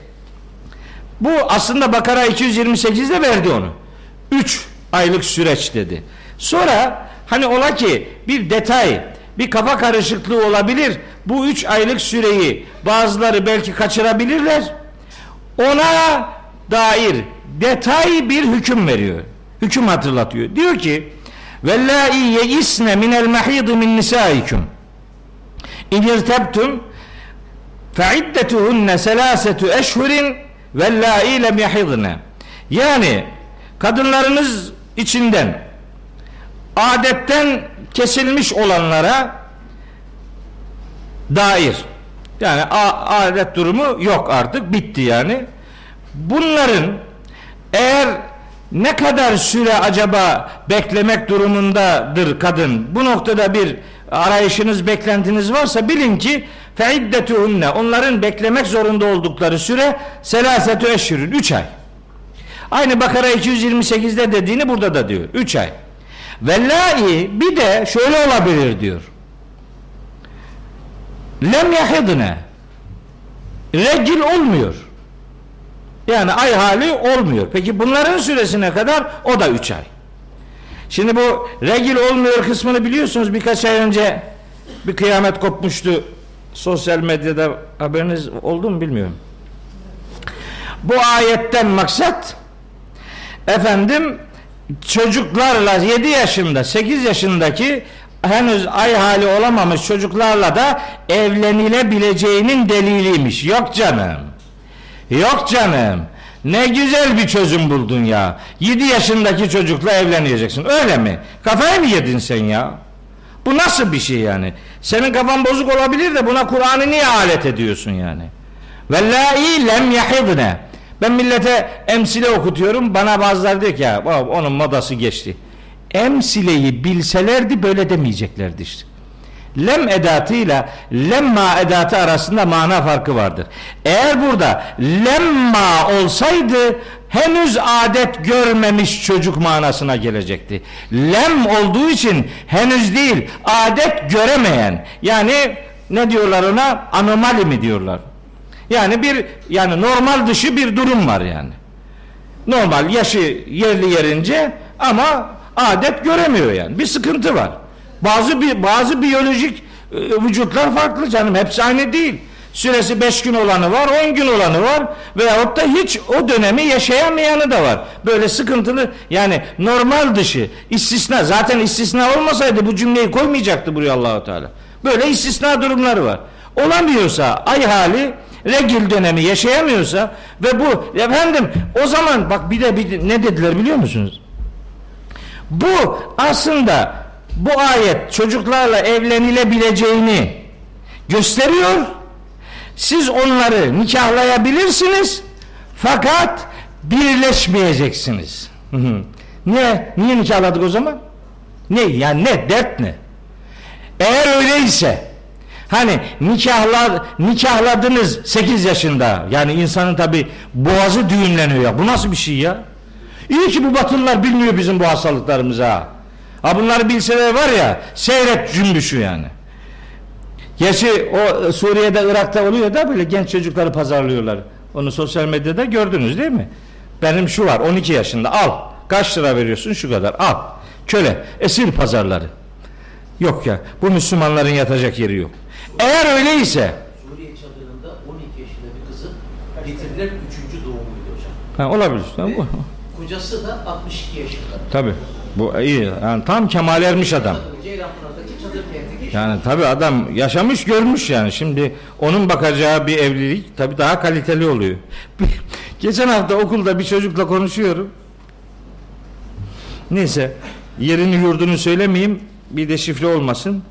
Bu aslında Bakara 228'de verdi onu. 3 aylık süreç dedi. Sonra hani ola ki bir detay, bir kafa karışıklığı olabilir. Bu 3 aylık süreyi bazıları belki kaçırabilirler. Ona dair detay bir hüküm veriyor. Hüküm hatırlatıyor. Diyor ki Vellâi yeisne minel mahîdı min nisâikum İn irtebtum feiddetuhunne selâsetu eşhurin vellâi lem yahidne Yani kadınlarınız içinden adetten kesilmiş olanlara dair. Yani adet durumu yok artık bitti yani. Bunların eğer ne kadar süre acaba beklemek durumundadır kadın bu noktada bir arayışınız beklentiniz varsa bilin ki feiddetuhunne onların beklemek zorunda oldukları süre selasetü eşhürün 3 ay aynı Bakara 228'de dediğini burada da diyor 3 ay Vellai bir de şöyle olabilir diyor. Lem yahidne regil olmuyor. Yani ay hali olmuyor. Peki bunların süresine kadar o da 3 ay. Şimdi bu regil olmuyor kısmını biliyorsunuz birkaç ay önce bir kıyamet kopmuştu. Sosyal medyada haberiniz oldu mu bilmiyorum. Bu ayetten maksat efendim çocuklarla 7 yaşında 8 yaşındaki henüz ay hali olamamış çocuklarla da evlenilebileceğinin deliliymiş. Yok canım. Yok canım. Ne güzel bir çözüm buldun ya. 7 yaşındaki çocukla evleneceksin. Öyle mi? Kafayı mı yedin sen ya? Bu nasıl bir şey yani? Senin kafan bozuk olabilir de buna Kur'an'ı niye alet ediyorsun yani? Vellâi lem yahidne. Ben millete emsile okutuyorum. Bana bazıları diyor ki ya onun modası geçti. Emsileyi bilselerdi böyle demeyeceklerdi işte. Lem edatıyla lemma edatı arasında mana farkı vardır. Eğer burada lemma olsaydı henüz adet görmemiş çocuk manasına gelecekti. Lem olduğu için henüz değil adet göremeyen yani ne diyorlar ona anomali mi diyorlar. Yani bir yani normal dışı bir durum var yani. Normal yaşı yerli yerince ama adet göremiyor yani. Bir sıkıntı var. Bazı bir bazı biyolojik e, vücutlar farklı canım. Hepsi aynı değil. Süresi 5 gün olanı var, 10 gün olanı var veyahut da hiç o dönemi yaşayamayanı da var. Böyle sıkıntılı yani normal dışı istisna zaten istisna olmasaydı bu cümleyi koymayacaktı buraya Allahu Teala. Böyle istisna durumları var. Olamıyorsa ay hali regil dönemi yaşayamıyorsa ve bu efendim o zaman bak bir de, bir de ne dediler biliyor musunuz? Bu aslında bu ayet çocuklarla evlenilebileceğini gösteriyor. Siz onları nikahlayabilirsiniz fakat birleşmeyeceksiniz. Hı hı. ne? Niye nikahladık o zaman? Ne? Yani ne? Dert ne? Eğer öyleyse hani nikahla, nikahladınız 8 yaşında yani insanın tabi boğazı düğümleniyor ya. Bu nasıl bir şey ya? İyi ki bu batılılar bilmiyor bizim bu hastalıklarımızı ha. Ha bunları bilseler var ya seyret cümbüşü yani. Gerçi o Suriye'de Irak'ta oluyor da böyle genç çocukları pazarlıyorlar. Onu sosyal medyada gördünüz değil mi? Benim şu var 12 yaşında al. Kaç lira veriyorsun şu kadar al. Köle esir pazarları. Yok ya bu Müslümanların yatacak yeri yok. Eğer öyleyse Suriye çadırında 12 yaşında bir kızı getirilen 3. doğumuydu hocam. ha, olabilir. Tamam. Ve kocası da 62 yaşında. Tabi. Bu iyi. Yani tam kemal ermiş adam. Yani tabi adam yaşamış görmüş yani. Şimdi onun bakacağı bir evlilik tabi daha kaliteli oluyor. [LAUGHS] Geçen hafta okulda bir çocukla konuşuyorum. Neyse yerini yurdunu söylemeyeyim bir de şifre olmasın.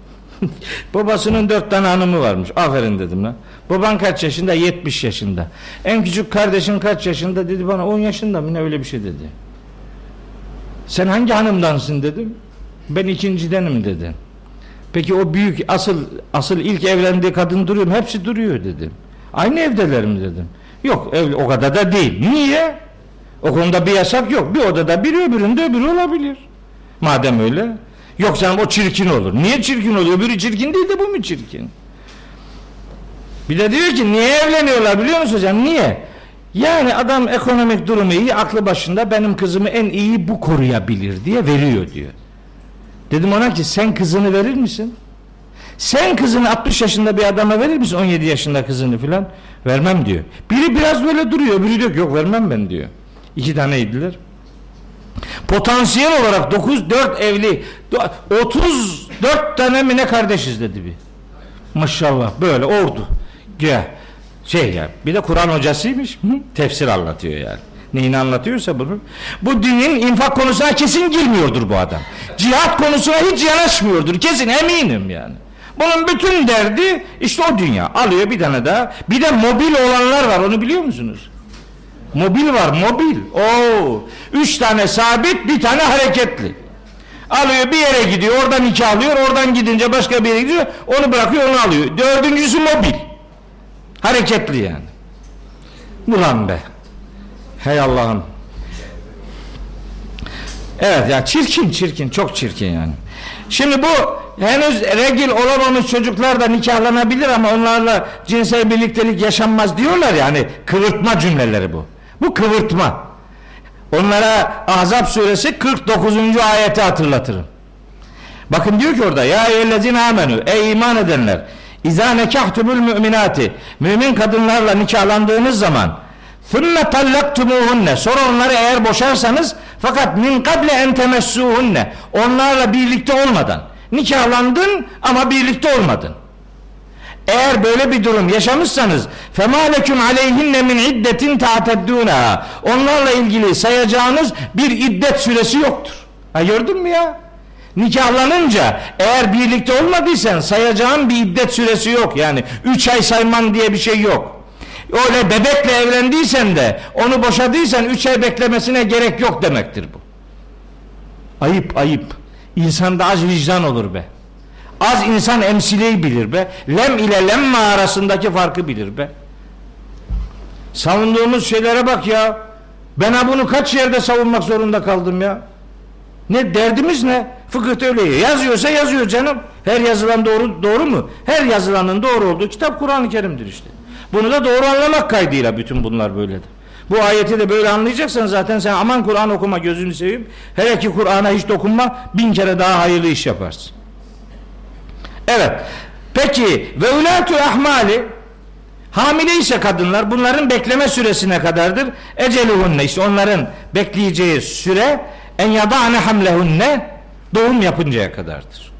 [LAUGHS] Babasının dört tane hanımı varmış. Aferin dedim lan. Baban kaç yaşında? 70 yaşında. En küçük kardeşin kaç yaşında? Dedi bana 10 yaşında mı ne öyle bir şey dedi. Sen hangi hanımdansın dedim. Ben ikincidenim dedi. Peki o büyük asıl asıl ilk evlendiği kadın duruyor mu? Hepsi duruyor dedim. Aynı evdeler mi dedim. Yok ev, o kadar da değil. Niye? O konuda bir yasak yok. Bir odada biri öbüründe öbürü olabilir. Madem öyle. Yok canım o çirkin olur. Niye çirkin oluyor? Öbürü çirkin değil de bu mu çirkin? Bir de diyor ki niye evleniyorlar biliyor musun hocam? Niye? Yani adam ekonomik durumu iyi, aklı başında benim kızımı en iyi bu koruyabilir diye veriyor diyor. Dedim ona ki sen kızını verir misin? Sen kızını 60 yaşında bir adama verir misin 17 yaşında kızını filan? Vermem diyor. Biri biraz böyle duruyor, biri diyor ki yok vermem ben diyor. İki taneydiler. Potansiyel olarak 9 4 evli 34 tane mi ne kardeşiz dedi bir. Maşallah böyle ordu. Güya şey ya bir de Kur'an hocasıymış. Tefsir anlatıyor yani. Neyini anlatıyorsa bunu. Bu dinin infak konusuna kesin girmiyordur bu adam. Cihat konusuna hiç yanaşmıyordur. Kesin eminim yani. Bunun bütün derdi işte o dünya. Alıyor bir tane daha. Bir de mobil olanlar var onu biliyor musunuz? Mobil var mobil. Oo, üç tane sabit bir tane hareketli. Alıyor bir yere gidiyor oradan nikahlıyor oradan gidince başka bir yere gidiyor onu bırakıyor onu alıyor. Dördüncüsü mobil. Hareketli yani. Ulan be. Hey Allah'ım. Evet ya çirkin çirkin çok çirkin yani. Şimdi bu henüz regil olamamış çocuklar da nikahlanabilir ama onlarla cinsel birliktelik yaşanmaz diyorlar yani kıvırtma cümleleri bu. Bu kıvırtma. Onlara Ahzab suresi 49. ayeti hatırlatırım. Bakın diyor ki orada ya eyyühellezine amenü ey iman edenler İza nekahtumul müminati mümin kadınlarla nikahlandığınız zaman Thumma tallaktumuhunne. Sonra onları eğer boşarsanız fakat min kable en temessuhunne. Onlarla birlikte olmadan. Nikahlandın ama birlikte olmadın. Eğer böyle bir durum yaşamışsanız fema leküm aleyhinne min iddetin ta'teddûneha. Onlarla ilgili sayacağınız bir iddet süresi yoktur. Ha gördün mü ya? Nikahlanınca eğer birlikte olmadıysan sayacağın bir iddet süresi yok. Yani 3 ay sayman diye bir şey yok. Öyle bebekle evlendiysen de onu boşadıysan 3 ay beklemesine gerek yok demektir bu. Ayıp ayıp. İnsanda az vicdan olur be. Az insan emsileyi bilir be. Lem ile lemma arasındaki farkı bilir be. Savunduğumuz şeylere bak ya. Ben bunu kaç yerde savunmak zorunda kaldım ya. Ne derdimiz ne? Fıkıhta öyle yazıyorsa yazıyor canım. Her yazılan doğru doğru mu? Her yazılanın doğru olduğu kitap Kur'an-ı Kerim'dir işte. Bunu da doğru anlamak kaydıyla bütün bunlar böyledir. Bu ayeti de böyle anlayacaksan zaten sen aman Kur'an okuma gözünü seveyim. Hele ki Kur'an'a hiç dokunma bin kere daha hayırlı iş yaparsın. Evet. Peki ve ulatu ahmali hamile ise kadınlar bunların bekleme süresine kadardır. Eceluhunne işte onların bekleyeceği süre en yadane hamlehunne doğum yapıncaya kadardır.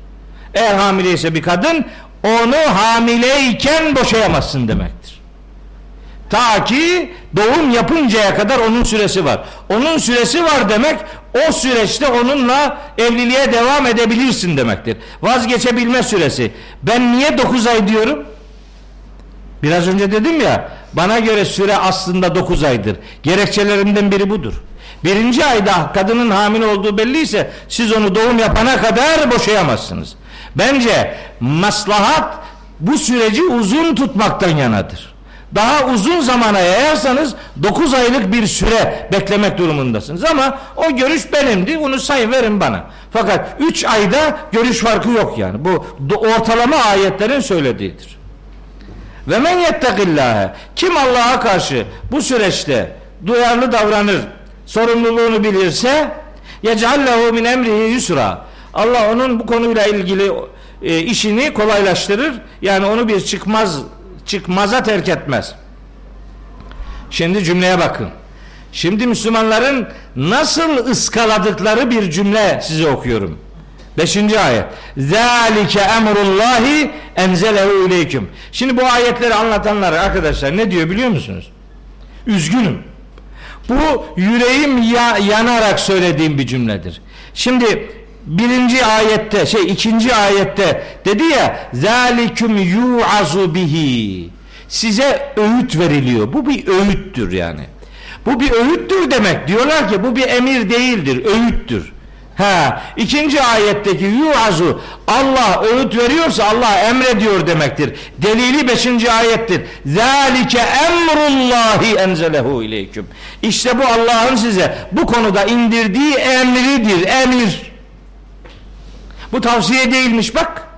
Eğer hamile ise bir kadın onu hamileyken boşayamazsın demektir. Ta ki doğum yapıncaya kadar onun süresi var. Onun süresi var demek o süreçte onunla evliliğe devam edebilirsin demektir. Vazgeçebilme süresi. Ben niye 9 ay diyorum? Biraz önce dedim ya bana göre süre aslında 9 aydır. Gerekçelerimden biri budur. Birinci ayda kadının hamile olduğu belliyse siz onu doğum yapana kadar boşayamazsınız. Bence maslahat bu süreci uzun tutmaktan yanadır. Daha uzun zamana yayarsanız 9 aylık bir süre beklemek durumundasınız. Ama o görüş benimdi. Onu sayın verin bana. Fakat 3 ayda görüş farkı yok yani. Bu ortalama ayetlerin söylediğidir. Ve men yettekillâhe kim Allah'a karşı bu süreçte duyarlı davranır, sorumluluğunu bilirse yecallehu min emrihi yusra. Allah onun bu konuyla ilgili e, işini kolaylaştırır. Yani onu bir çıkmaz çıkmaza terk etmez. Şimdi cümleye bakın. Şimdi Müslümanların nasıl ıskaladıkları bir cümle size okuyorum. Beşinci ayet. Zalike emrullahi enzelehu ileyküm. Şimdi bu ayetleri anlatanlar arkadaşlar ne diyor biliyor musunuz? Üzgünüm. Bu yüreğim ya, yanarak söylediğim bir cümledir. Şimdi birinci ayette şey ikinci ayette dedi ya zaliküm yu'azu bihi size öğüt veriliyor. Bu bir öğüttür yani. Bu bir öğüttür demek. Diyorlar ki bu bir emir değildir, öğüttür. Ha, ikinci ayetteki yuazu Allah öğüt veriyorsa Allah emrediyor demektir. Delili beşinci ayettir. Zalike emrullahi enzelehu ileyküm. İşte bu Allah'ın size bu konuda indirdiği emridir, emir. Bu tavsiye değilmiş bak.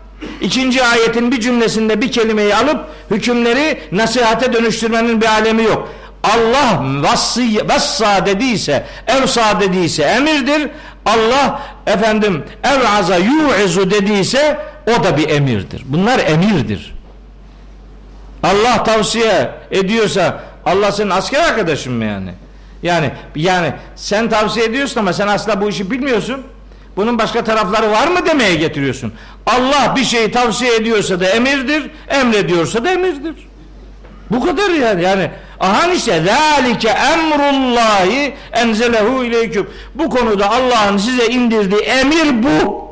İkinci ayetin bir cümlesinde bir kelimeyi alıp hükümleri nasihate dönüştürmenin bir alemi yok. Allah vassi, vassa dediyse, evsa dediyse emirdir. Allah efendim ev'aza yu'izu dediyse o da bir emirdir. Bunlar emirdir. Allah tavsiye ediyorsa Allah senin asker arkadaşın mı yani? Yani yani sen tavsiye ediyorsun ama sen asla bu işi bilmiyorsun. Bunun başka tarafları var mı demeye getiriyorsun. Allah bir şeyi tavsiye ediyorsa da emirdir, emrediyorsa da emirdir. Bu kadar yani. Yani aha işte zalike emrullahi enzelehu ileyküm. Bu konuda Allah'ın size indirdiği emir bu.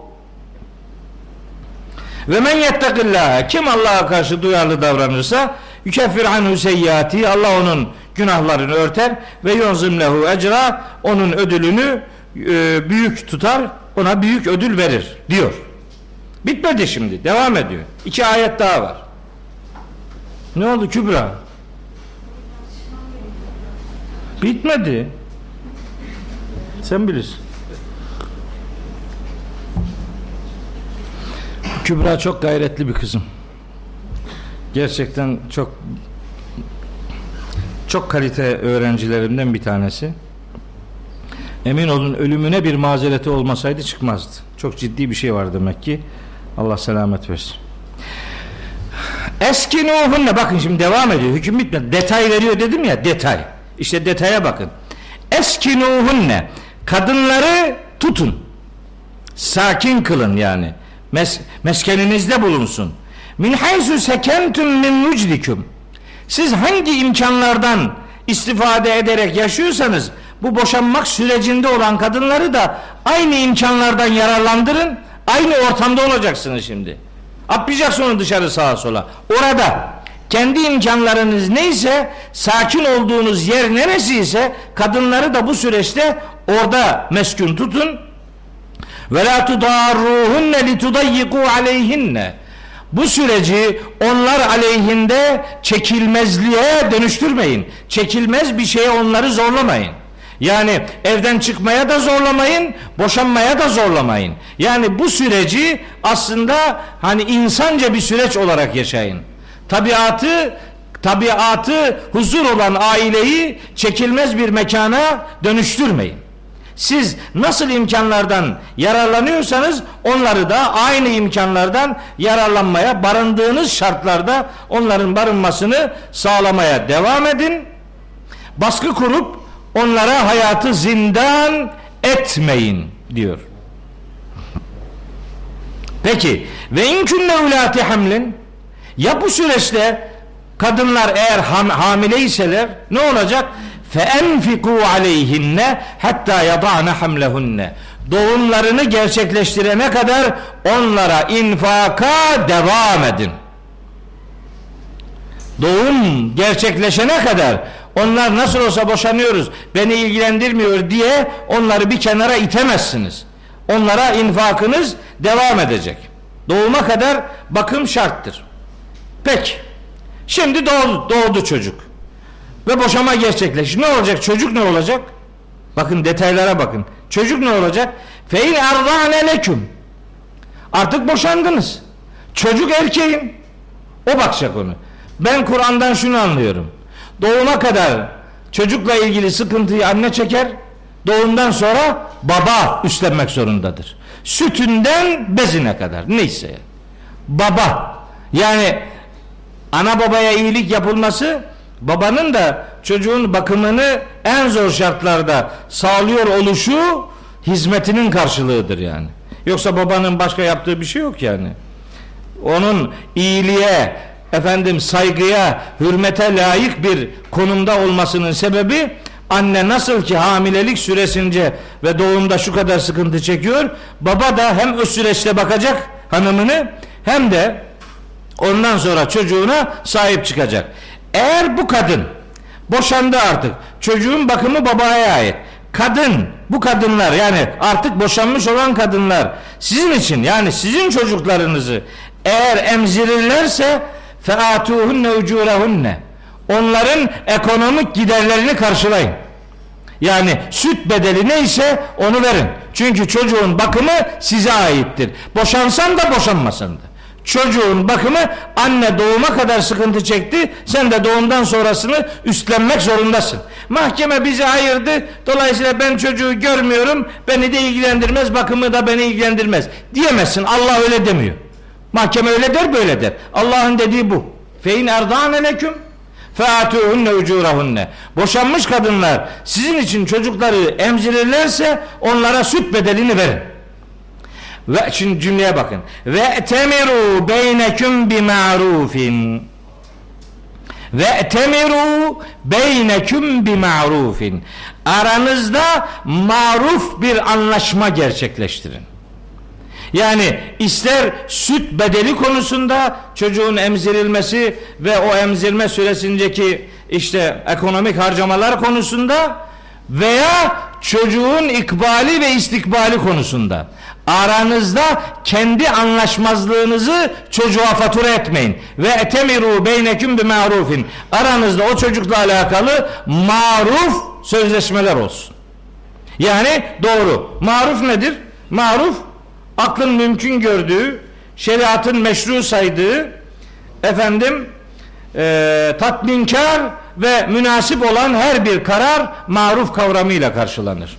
Ve men yettekillâhe kim Allah'a karşı duyarlı davranırsa yükeffir anhu seyyati Allah onun günahlarını örter ve yunzim lehu ecra onun ödülünü e, büyük tutar ona büyük ödül verir diyor. Bitmedi şimdi devam ediyor. İki ayet daha var. Ne oldu Kübra? Bitmedi. Sen bilirsin. Kübra çok gayretli bir kızım. Gerçekten çok çok kalite öğrencilerimden bir tanesi. Emin olun ölümüne bir mazereti olmasaydı çıkmazdı. Çok ciddi bir şey var demek ki. Allah selamet versin. Eskinuhunne bakın şimdi devam ediyor. Hüküm bitmedi. Detay veriyor dedim ya detay. İşte detaya bakın. Eskinuhunne kadınları tutun. Sakin kılın yani. Mes meskeninizde bulunsun. Min haysu sekentum min mucdikum. Siz hangi imkanlardan istifade ederek yaşıyorsanız bu boşanmak sürecinde olan kadınları da aynı imkanlardan yararlandırın. Aynı ortamda olacaksınız şimdi. Atmayacaksın onu dışarı sağa sola. Orada kendi imkanlarınız neyse sakin olduğunuz yer neresi ise kadınları da bu süreçte orada meskun tutun. Ve la tudarruhunne litudayyiku aleyhinne. Bu süreci onlar aleyhinde çekilmezliğe dönüştürmeyin. Çekilmez bir şeye onları zorlamayın. Yani evden çıkmaya da zorlamayın, boşanmaya da zorlamayın. Yani bu süreci aslında hani insanca bir süreç olarak yaşayın. Tabiatı Tabiatı huzur olan aileyi çekilmez bir mekana dönüştürmeyin. Siz nasıl imkanlardan yararlanıyorsanız onları da aynı imkanlardan yararlanmaya, barındığınız şartlarda onların barınmasını sağlamaya devam edin. Baskı kurup onlara hayatı zindan etmeyin diyor. Peki ve inkünne ulati hamlin ya bu süreçte kadınlar eğer ham, hamile iseler ne olacak? Enfiku aleyhinne hatta yada'na hamlehunne. Doğumlarını gerçekleştirene kadar onlara infaka devam edin. Doğum gerçekleşene kadar onlar nasıl olsa boşanıyoruz beni ilgilendirmiyor diye onları bir kenara itemezsiniz. Onlara infakınız devam edecek. Doğuma kadar bakım şarttır. Peki. Şimdi doğdu, doğdu çocuk. Ve boşama gerçekleşti. Ne olacak? Çocuk ne olacak? Bakın detaylara bakın. Çocuk ne olacak? Fein erdane leküm. Artık boşandınız. Çocuk erkeğin. O bakacak onu. Ben Kur'an'dan şunu anlıyorum. Doğuma kadar çocukla ilgili sıkıntıyı anne çeker. Doğumdan sonra baba üstlenmek zorundadır. Sütünden bezine kadar neyse. Baba yani ana babaya iyilik yapılması babanın da çocuğun bakımını en zor şartlarda sağlıyor oluşu hizmetinin karşılığıdır yani. Yoksa babanın başka yaptığı bir şey yok yani. Onun iyiliğe, efendim saygıya, hürmete layık bir konumda olmasının sebebi anne nasıl ki hamilelik süresince ve doğumda şu kadar sıkıntı çekiyor, baba da hem o süreçte bakacak hanımını hem de ondan sonra çocuğuna sahip çıkacak. Eğer bu kadın boşandı artık, çocuğun bakımı babaya ait. Kadın, bu kadınlar yani artık boşanmış olan kadınlar sizin için yani sizin çocuklarınızı eğer emzirirlerse featuhunne ucurahunne onların ekonomik giderlerini karşılayın. Yani süt bedeli neyse onu verin. Çünkü çocuğun bakımı size aittir. Boşansan da boşanmasan da. Çocuğun bakımı anne doğuma kadar sıkıntı çekti. Sen de doğumdan sonrasını üstlenmek zorundasın. Mahkeme bizi ayırdı. Dolayısıyla ben çocuğu görmüyorum. Beni de ilgilendirmez. Bakımı da beni ilgilendirmez. Diyemezsin. Allah öyle demiyor. Mahkeme öyle der böyle der. Allah'ın dediği bu. Fein erdâne leküm featuhunne ucurahunne. Boşanmış kadınlar sizin için çocukları emzirirlerse onlara süt bedelini verin. Ve şimdi cümleye bakın. Ve temiru beyneküm bi ma'rufin. Ve temiru beyneküm bi ma'rufin. Aranızda maruf bir anlaşma gerçekleştirin. Yani ister süt bedeli konusunda çocuğun emzirilmesi ve o emzirme süresindeki işte ekonomik harcamalar konusunda veya çocuğun ikbali ve istikbali konusunda aranızda kendi anlaşmazlığınızı çocuğa fatura etmeyin ve etemiru beyneküm bi marufin aranızda o çocukla alakalı maruf sözleşmeler olsun. Yani doğru. Maruf nedir? Maruf aklın mümkün gördüğü, şeriatın meşru saydığı, efendim e, tatminkar ve münasip olan her bir karar maruf kavramıyla karşılanır.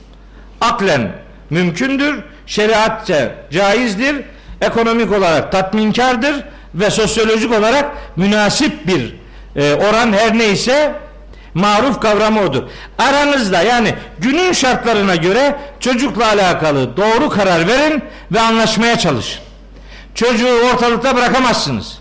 Aklen mümkündür, şeriatça caizdir, ekonomik olarak tatminkardır ve sosyolojik olarak münasip bir e, oran her neyse maruf kavramı odur. Aranızda yani günün şartlarına göre çocukla alakalı doğru karar verin ve anlaşmaya çalışın. Çocuğu ortalıkta bırakamazsınız.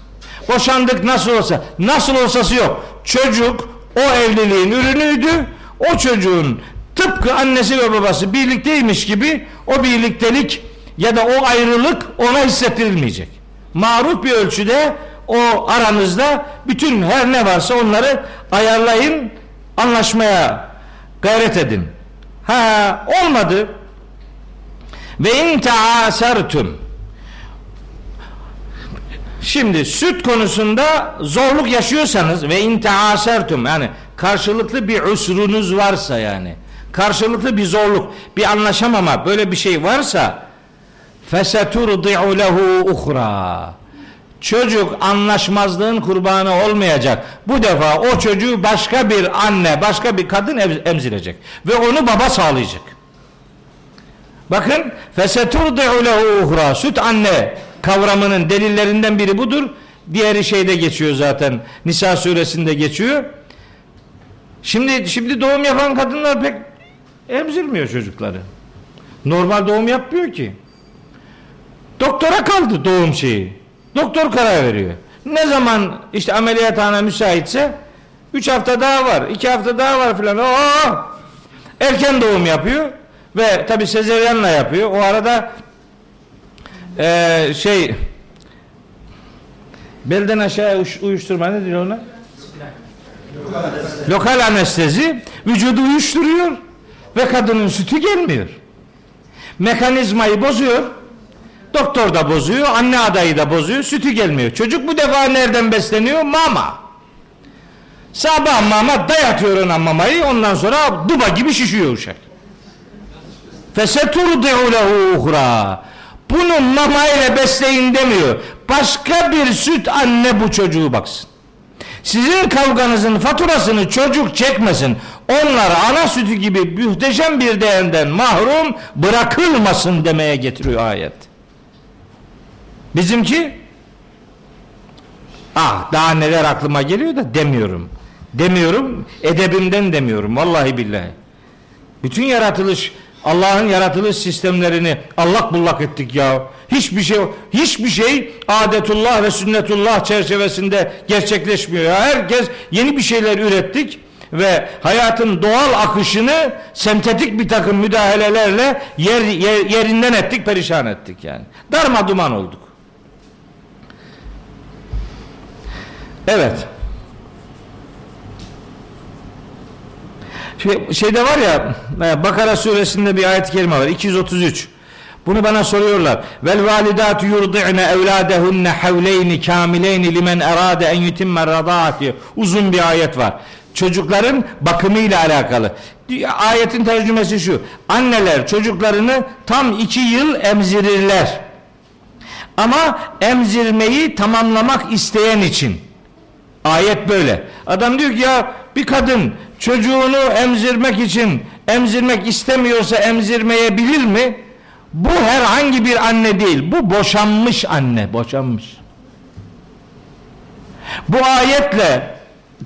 Boşandık nasıl olsa. Nasıl olsası yok. Çocuk o evliliğin ürünüydü. O çocuğun tıpkı annesi ve babası birlikteymiş gibi o birliktelik ya da o ayrılık ona hissettirilmeyecek. Maruf bir ölçüde o aranızda bütün her ne varsa onları ayarlayın, anlaşmaya gayret edin. Ha olmadı. Ve in taasertum. Şimdi süt konusunda zorluk yaşıyorsanız ve in taasertum yani karşılıklı bir usrunuz varsa yani karşılıklı bir zorluk, bir anlaşamama böyle bir şey varsa feseturdi'u lehu uhra. Çocuk anlaşmazlığın kurbanı olmayacak. Bu defa o çocuğu başka bir anne, başka bir kadın em- emzirecek. Ve onu baba sağlayacak. Bakın feseturdi'u lehu uhra süt anne kavramının delillerinden biri budur. Diğeri şeyde geçiyor zaten. Nisa suresinde geçiyor. Şimdi şimdi doğum yapan kadınlar pek emzirmiyor çocukları. Normal doğum yapmıyor ki. Doktora kaldı doğum şeyi. Doktor karar veriyor. Ne zaman işte ameliyathane müsaitse 3 hafta daha var, 2 hafta daha var filan. Oo! Erken doğum yapıyor ve tabi sezeryanla yapıyor. O arada eee, şey belden aşağıya uş- uyuşturma ne diyor ona? Lokal anestezi vücudu uyuşturuyor ve kadının sütü gelmiyor. Mekanizmayı bozuyor. Doktor da bozuyor, anne adayı da bozuyor, sütü gelmiyor. Çocuk bu defa nereden besleniyor? Mama. Sabah mama dayatıyor ona mamayı, ondan sonra duba gibi şişiyor uşak. Feseturdi'u lehu uhra. Bunu mama ile besleyin demiyor. Başka bir süt anne bu çocuğu baksın. Sizin kavganızın faturasını çocuk çekmesin. Onlar ana sütü gibi muhteşem bir değerden mahrum bırakılmasın demeye getiriyor ayet. Bizimki ah daha neler aklıma geliyor da demiyorum. Demiyorum edebimden demiyorum vallahi billahi. Bütün yaratılış Allah'ın yaratılış sistemlerini allak bullak ettik ya. Hiçbir şey hiçbir şey adetullah ve sünnetullah çerçevesinde gerçekleşmiyor ya. Herkes yeni bir şeyler ürettik ve hayatın doğal akışını sentetik bir takım müdahalelerle yer, yer- yerinden ettik, perişan ettik yani. Darma duman olduk. Evet. Şey, şeyde var ya e, Bakara suresinde bir ayet-i kerime var 233 bunu bana soruyorlar vel validatu yurdi'ne evladehunne havleyni kamileyni limen erade en yutimme radaati uzun bir ayet var çocukların bakımıyla alakalı ayetin tercümesi şu anneler çocuklarını tam iki yıl emzirirler ama emzirmeyi tamamlamak isteyen için Ayet böyle. Adam diyor ki ya bir kadın çocuğunu emzirmek için emzirmek istemiyorsa emzirmeyebilir mi? Bu herhangi bir anne değil. Bu boşanmış anne. Boşanmış. Bu ayetle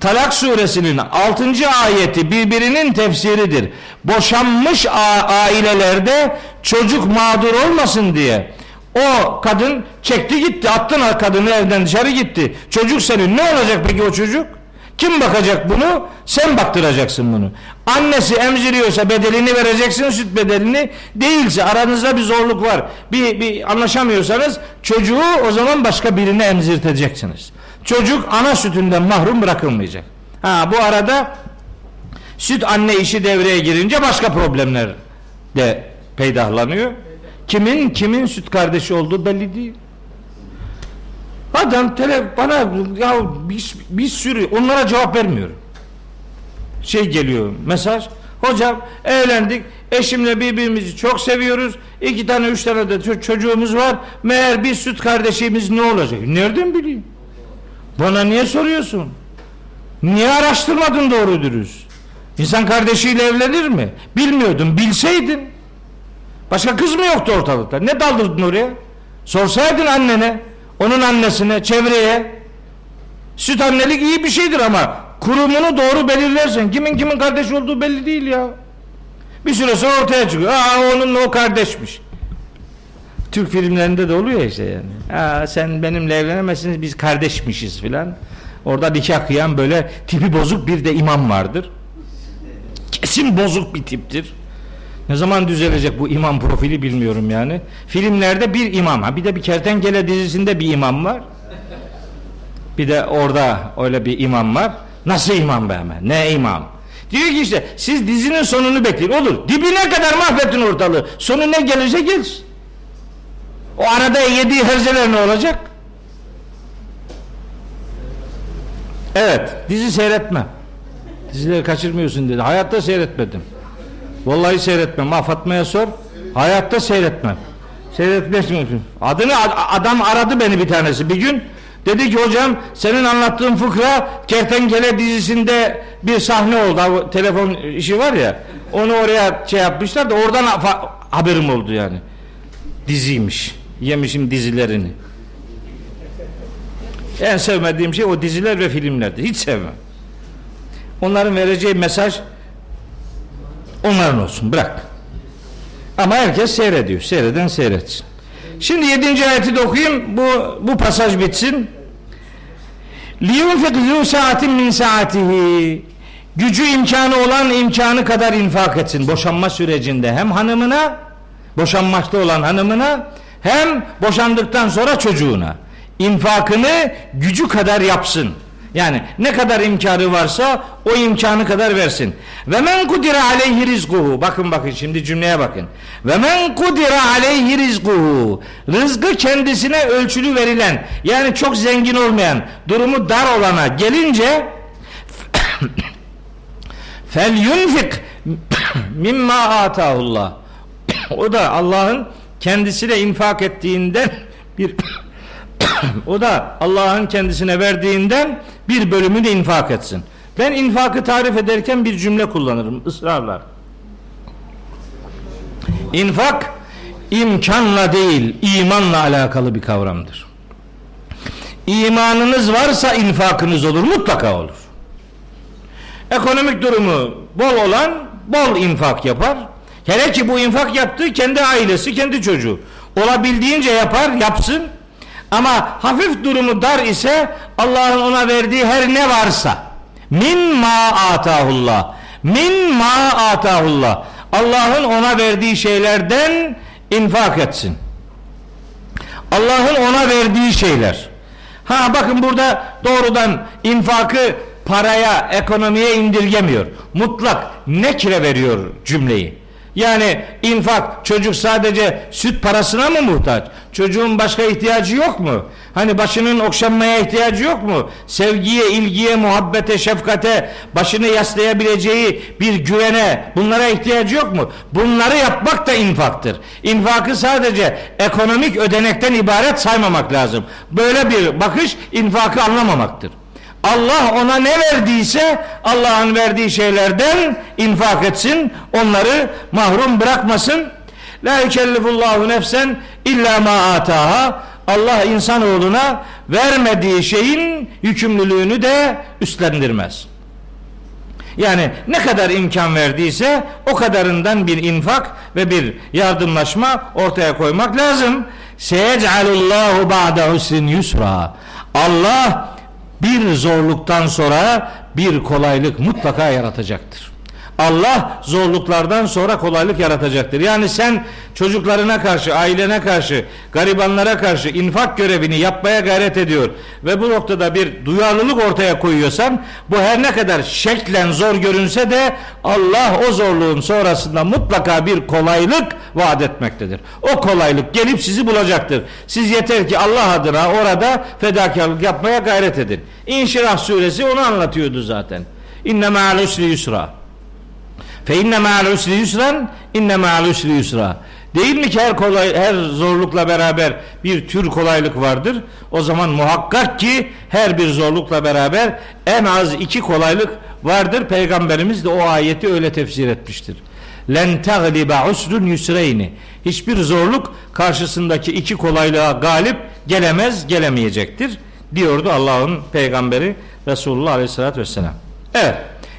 Talak suresinin 6. ayeti birbirinin tefsiridir. Boşanmış ailelerde çocuk mağdur olmasın diye o kadın çekti gitti attın kadını evden dışarı gitti. Çocuk senin ne olacak peki o çocuk? Kim bakacak bunu? Sen baktıracaksın bunu. Annesi emziriyorsa bedelini vereceksin süt bedelini. Değilse aranızda bir zorluk var. Bir, bir anlaşamıyorsanız çocuğu o zaman başka birine emzirteceksiniz. Çocuk ana sütünden mahrum bırakılmayacak. Ha bu arada süt anne işi devreye girince başka problemler de peydahlanıyor. Kimin kimin süt kardeşi olduğu belli değil. Adam tele bana ya bir, bir sürü onlara cevap vermiyorum. Şey geliyor mesaj. Hocam evlendik. Eşimle birbirimizi çok seviyoruz. İki tane üç tane de ço- çocuğumuz var. Meğer bir süt kardeşimiz ne olacak? Nereden bileyim? Bana niye soruyorsun? Niye araştırmadın doğru dürüst? İnsan kardeşiyle evlenir mi? Bilmiyordum. Bilseydin. Başka kız mı yoktu ortalıkta? Ne daldırdın oraya? Sorsaydın annene, onun annesine, çevreye. Süt annelik iyi bir şeydir ama kurumunu doğru belirlersen kimin kimin kardeş olduğu belli değil ya. Bir süre sonra ortaya çıkıyor. Aa onunla o kardeşmiş. Türk filmlerinde de oluyor işte yani. Aa sen benimle evlenemezsiniz biz kardeşmişiz filan. Orada nikah kıyan böyle tipi bozuk bir de imam vardır. Kesin bozuk bir tiptir. Ne zaman düzelecek bu imam profili bilmiyorum yani. Filmlerde bir imam. Ha bir de bir kertenkele dizisinde bir imam var. Bir de orada öyle bir imam var. Nasıl imam be hemen? Ne imam? Diyor ki işte siz dizinin sonunu bekleyin. Olur. Dibine kadar mahvettin ortalığı. Sonu ne gelirse gelsin. O arada yediği herzeler ne olacak? Evet. Dizi seyretme. Dizileri kaçırmıyorsun dedi. Hayatta seyretmedim. Vallahi seyretmem. Ha Fatma'ya sor. Hayatta seyretmem. Seyretmez Adını ad- adam aradı beni bir tanesi bir gün. Dedi ki hocam senin anlattığın fıkra Kertenkele dizisinde bir sahne oldu. Telefon işi var ya. Onu oraya şey yapmışlar da oradan ha- haberim oldu yani. Diziymiş Yemişim dizilerini. En sevmediğim şey o diziler ve filmlerdi. Hiç sevmem. Onların vereceği mesaj onların olsun. Bırak. Ama herkes seyrediyor. Seyreden seyretsin. Şimdi yedinci ayeti de okuyayım. Bu, bu pasaj bitsin. لِيُنْفِقْ ذُو saatin min saatihi Gücü imkanı olan imkanı kadar infak etsin. Boşanma sürecinde hem hanımına, boşanmakta olan hanımına hem boşandıktan sonra çocuğuna. infakını gücü kadar yapsın. Yani ne kadar imkanı varsa o imkanı kadar versin. Ve men kudira aleyhi rizkuhu. Bakın bakın şimdi cümleye bakın. Ve men kudira aleyhi rizkuhu. Rızkı kendisine ölçülü verilen yani çok zengin olmayan durumu dar olana gelince [CLEARS THROAT] fel yunfik [CLEARS THROAT] mimma atahullah. [CLEARS THROAT] o da Allah'ın kendisine infak ettiğinden bir [COUGHS] o da Allah'ın kendisine verdiğinden bir bölümünü infak etsin. Ben infakı tarif ederken bir cümle kullanırım ısrarla. İnfak imkanla değil imanla alakalı bir kavramdır. İmanınız varsa infakınız olur mutlaka olur. Ekonomik durumu bol olan bol infak yapar. Hele ki bu infak yaptığı kendi ailesi, kendi çocuğu. Olabildiğince yapar, yapsın. Ama hafif durumu dar ise Allah'ın ona verdiği her ne varsa min ma atahullah min ma atahullah Allah'ın ona verdiği şeylerden infak etsin. Allah'ın ona verdiği şeyler. Ha bakın burada doğrudan infakı paraya, ekonomiye indirgemiyor. Mutlak nekre veriyor cümleyi. Yani infak çocuk sadece süt parasına mı muhtaç? Çocuğun başka ihtiyacı yok mu? Hani başının okşanmaya ihtiyacı yok mu? Sevgiye, ilgiye, muhabbete, şefkate, başını yaslayabileceği bir güvene bunlara ihtiyacı yok mu? Bunları yapmak da infaktır. İnfakı sadece ekonomik ödenekten ibaret saymamak lazım. Böyle bir bakış infakı anlamamaktır. Allah ona ne verdiyse Allah'ın verdiği şeylerden infak etsin. Onları mahrum bırakmasın. La yükellifullahu nefsen illa ma ataha. Allah insanoğluna vermediği şeyin yükümlülüğünü de üstlendirmez. Yani ne kadar imkan verdiyse o kadarından bir infak ve bir yardımlaşma ortaya koymak lazım. Seyec'alullahu ba'de husrin yusra. Allah bir zorluktan sonra bir kolaylık mutlaka yaratacaktır. Allah zorluklardan sonra kolaylık yaratacaktır. Yani sen çocuklarına karşı, ailene karşı, garibanlara karşı infak görevini yapmaya gayret ediyor ve bu noktada bir duyarlılık ortaya koyuyorsan bu her ne kadar şeklen zor görünse de Allah o zorluğun sonrasında mutlaka bir kolaylık vaat etmektedir. O kolaylık gelip sizi bulacaktır. Siz yeter ki Allah adına orada fedakarlık yapmaya gayret edin. İnşirah suresi onu anlatıyordu zaten. İnne ma'al usri yusra. Fe inne ma'al usri yusran inne ma'al usri yusra. Değil mi ki her kolay her zorlukla beraber bir tür kolaylık vardır? O zaman muhakkak ki her bir zorlukla beraber en az iki kolaylık vardır. Peygamberimiz de o ayeti öyle tefsir etmiştir. Len tagliba usrun yusreyni. Hiçbir zorluk karşısındaki iki kolaylığa galip gelemez, gelemeyecektir diyordu Allah'ın peygamberi Resulullah Aleyhisselatü Vesselam. Evet.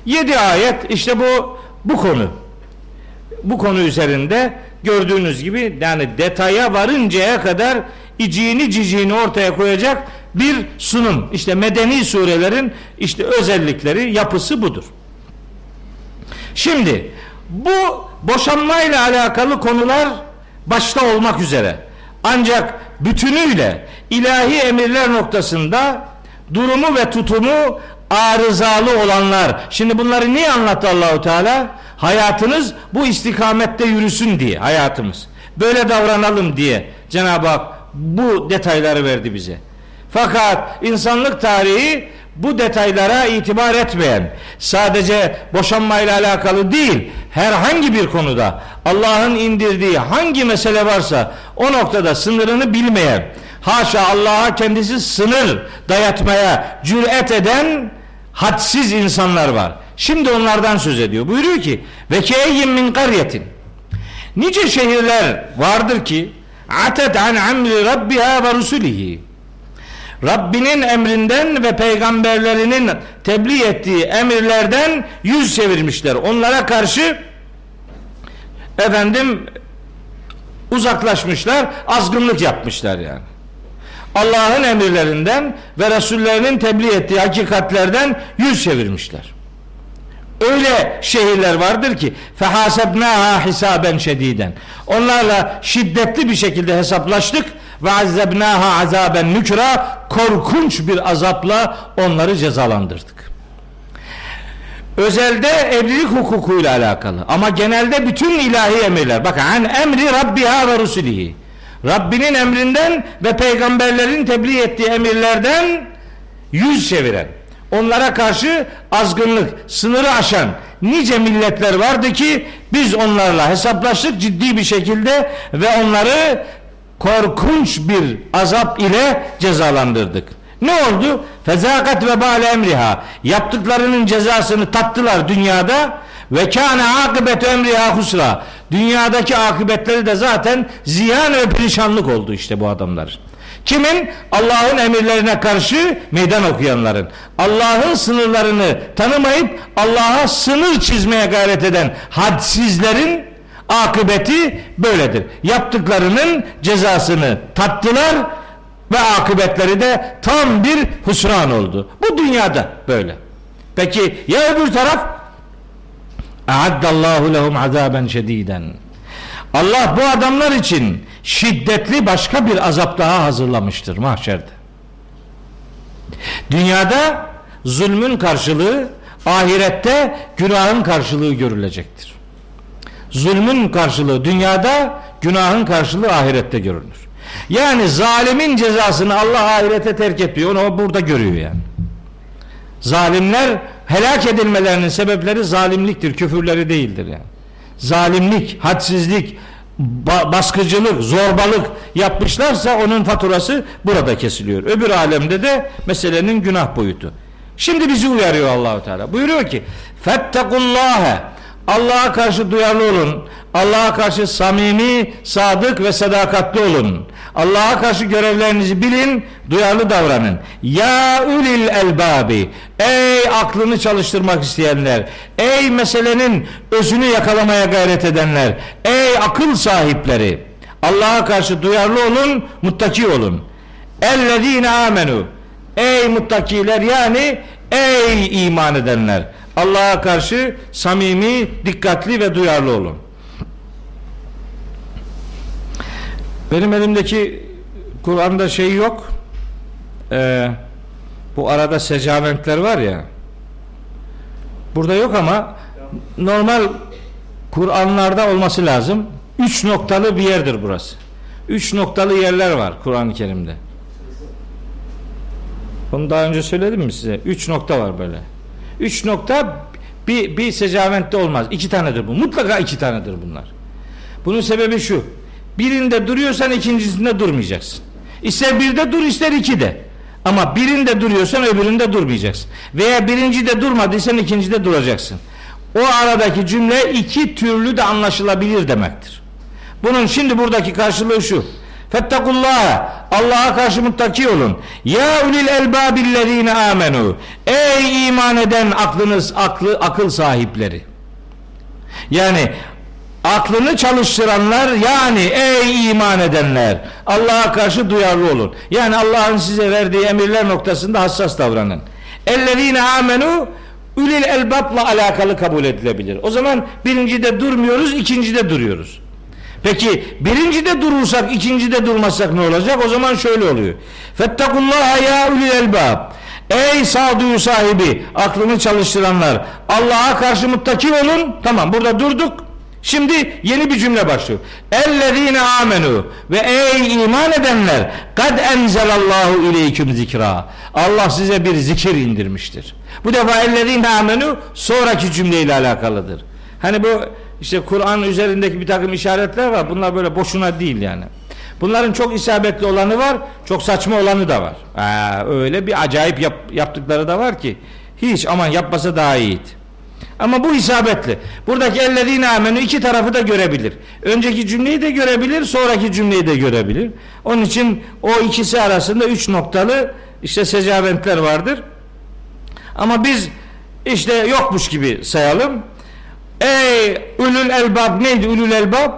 Yedi ayet işte bu bu konu. Bu konu üzerinde gördüğünüz gibi yani detaya varıncaya kadar iciğini ciciğini ortaya koyacak bir sunum. İşte medeni surelerin işte özellikleri, yapısı budur. Şimdi bu boşanmayla alakalı konular başta olmak üzere ancak bütünüyle ilahi emirler noktasında durumu ve tutumu arızalı olanlar. Şimdi bunları niye anlattı Allahu Teala? Hayatınız bu istikamette yürüsün diye hayatımız. Böyle davranalım diye Cenab-ı Hak bu detayları verdi bize. Fakat insanlık tarihi bu detaylara itibar etmeyen, sadece boşanmayla alakalı değil, herhangi bir konuda Allah'ın indirdiği hangi mesele varsa o noktada sınırını bilmeyen, haşa Allah'a kendisi sınır dayatmaya cüret eden hadsiz insanlar var. Şimdi onlardan söz ediyor. Buyuruyor ki ve keyyin min karyetin nice şehirler vardır ki atet an amri rabbiha ve rusulihi Rabbinin emrinden ve peygamberlerinin tebliğ ettiği emirlerden yüz çevirmişler. Onlara karşı efendim uzaklaşmışlar, azgınlık yapmışlar yani. Allah'ın emirlerinden ve Resullerinin tebliğ ettiği hakikatlerden yüz çevirmişler. Öyle şehirler vardır ki fehasebnaha hisaben şediden. Onlarla şiddetli bir şekilde hesaplaştık ve azzebnaha azaben nükra korkunç bir azapla onları cezalandırdık. Özelde evlilik hukukuyla alakalı ama genelde bütün ilahi emirler. Bakın an emri rabbiha ve rusulihi. Rabbinin emrinden ve peygamberlerin tebliğ ettiği emirlerden yüz çeviren, onlara karşı azgınlık, sınırı aşan nice milletler vardı ki biz onlarla hesaplaştık ciddi bir şekilde ve onları korkunç bir azap ile cezalandırdık. Ne oldu? Fezakat ve bale emriha. Yaptıklarının cezasını tattılar dünyada ve kâne akıbet emriha husra. Dünyadaki akıbetleri de zaten ziyan ve perişanlık oldu işte bu adamlar. Kimin? Allah'ın emirlerine karşı meydan okuyanların. Allah'ın sınırlarını tanımayıp Allah'a sınır çizmeye gayret eden hadsizlerin akıbeti böyledir. Yaptıklarının cezasını tattılar ve akıbetleri de tam bir husran oldu. Bu dünyada böyle. Peki ya öbür taraf? A'addallahu lehum azaben şediden. Allah bu adamlar için şiddetli başka bir azap daha hazırlamıştır mahşerde. Dünyada zulmün karşılığı ahirette günahın karşılığı görülecektir. Zulmün karşılığı dünyada, günahın karşılığı ahirette görülür. Yani zalimin cezasını Allah ahirete terk etmiyor. Onu burada görüyor yani. Zalimler helak edilmelerinin sebepleri zalimliktir, küfürleri değildir yani. Zalimlik, hadsizlik, ba- baskıcılık, zorbalık yapmışlarsa onun faturası burada kesiliyor. Öbür alemde de meselenin günah boyutu. Şimdi bizi uyarıyor Allahu Teala. Buyuruyor ki: "Fettekullâhe" Allah'a karşı duyarlı olun. Allah'a karşı samimi, sadık ve sadakatli olun. Allah'a karşı görevlerinizi bilin, duyarlı davranın. Ya ulil elbabi, ey aklını çalıştırmak isteyenler, ey meselenin özünü yakalamaya gayret edenler, ey akıl sahipleri. Allah'a karşı duyarlı olun, muttaki olun. Ellezine amenu, ey muttakiler yani ey iman edenler. Allah'a karşı samimi, dikkatli ve duyarlı olun. Benim elimdeki Kur'an'da şey yok. Ee, bu arada secamentler var ya. Burada yok ama normal Kur'anlarda olması lazım. Üç noktalı bir yerdir burası. Üç noktalı yerler var Kur'an-ı Kerim'de. Bunu daha önce söyledim mi size? Üç nokta var böyle. Üç nokta bir, bir secaventte olmaz. İki tanedir bu. Mutlaka iki tanedir bunlar. Bunun sebebi şu. Birinde duruyorsan ikincisinde durmayacaksın. İster birde dur ister ikide. Ama birinde duruyorsan öbüründe durmayacaksın. Veya birincide durmadıysan ikincide duracaksın. O aradaki cümle iki türlü de anlaşılabilir demektir. Bunun şimdi buradaki karşılığı şu. Fettakullah Allah'a karşı muttaki olun. Ya ulil elbabillezine amenu. Ey iman eden aklınız aklı akıl sahipleri. Yani aklını çalıştıranlar yani ey iman edenler Allah'a karşı duyarlı olun. Yani Allah'ın size verdiği emirler noktasında hassas davranın. Ellezine amenu ulil elbabla alakalı kabul edilebilir. O zaman birincide durmuyoruz, ikincide duruyoruz. Peki birincide durursak, ikincide durmazsak ne olacak? O zaman şöyle oluyor. Fettakullaha ya ulil elbab. Ey sağduyu sahibi, aklını çalıştıranlar, Allah'a karşı muttaki olun. Tamam, burada durduk. Şimdi yeni bir cümle başlıyor. Ellezine amenu ve ey iman edenler kad enzelallahu ileyküm zikra. Allah size bir zikir indirmiştir. Bu defa ellezine amenu sonraki cümleyle alakalıdır. Hani bu işte Kur'an üzerindeki bir takım işaretler var. Bunlar böyle boşuna değil yani. Bunların çok isabetli olanı var, çok saçma olanı da var. Ha, öyle bir acayip yap, yaptıkları da var ki hiç aman yapmasa daha iyiydi. Ama bu isabetli. Buradaki ellezine amenü iki tarafı da görebilir. Önceki cümleyi de görebilir, sonraki cümleyi de görebilir. Onun için o ikisi arasında üç noktalı işte secaventler vardır. Ama biz işte yokmuş gibi sayalım. Ey ulul elbab neydi ulul elbab?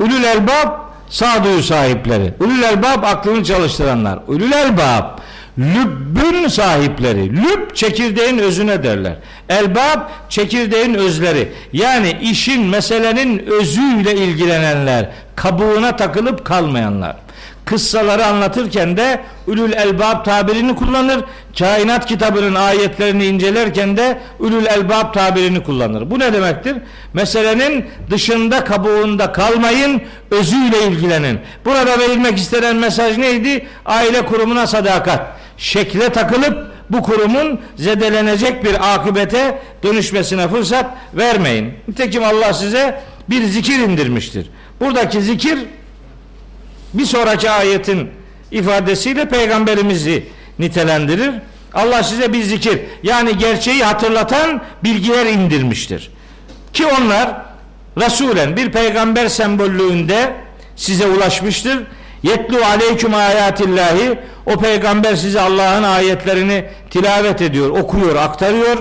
Ulul elbab sağduyu sahipleri. Ulul elbab aklını çalıştıranlar. Ulul elbab lübbün sahipleri. Lüb çekirdeğin özüne derler. Elbab çekirdeğin özleri. Yani işin meselenin özüyle ilgilenenler. Kabuğuna takılıp kalmayanlar. Kıssaları anlatırken de ülül elbab tabirini kullanır. Kainat kitabının ayetlerini incelerken de ülül elbab tabirini kullanır. Bu ne demektir? Meselenin dışında kabuğunda kalmayın, özüyle ilgilenin. Burada verilmek istenen mesaj neydi? Aile kurumuna sadakat. Şekle takılıp bu kurumun zedelenecek bir akıbete dönüşmesine fırsat vermeyin. Nitekim Allah size bir zikir indirmiştir. Buradaki zikir bir sonraki ayetin ifadesiyle peygamberimizi nitelendirir. Allah size bir zikir yani gerçeği hatırlatan bilgiler indirmiştir. Ki onlar Resulen bir peygamber sembollüğünde size ulaşmıştır. Yetlu aleyküm ayatillahi o peygamber size Allah'ın ayetlerini tilavet ediyor, okuyor, aktarıyor.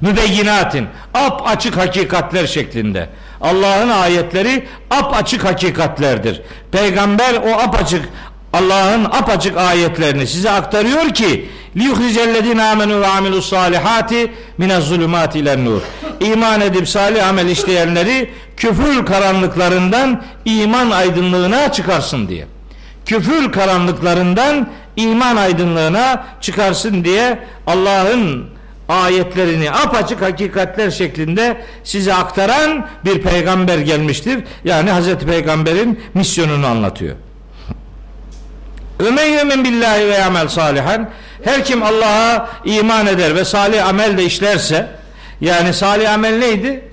Mübeyyinatin ap açık hakikatler şeklinde. Allah'ın ayetleri ap açık hakikatlerdir. Peygamber o apaçık Allah'ın apaçık ayetlerini size aktarıyor ki liyuhricellezine amenu ve amilus salihati minez zulümat ile nur. İman edip salih amel işleyenleri küfür karanlıklarından iman aydınlığına çıkarsın diye. Küfür karanlıklarından iman aydınlığına çıkarsın diye Allah'ın ayetlerini apaçık hakikatler şeklinde size aktaran bir peygamber gelmiştir. Yani Hazreti Peygamber'in misyonunu anlatıyor. Ömen yemin billahi ve amel salihan her kim Allah'a iman eder ve salih amel de işlerse yani salih amel neydi?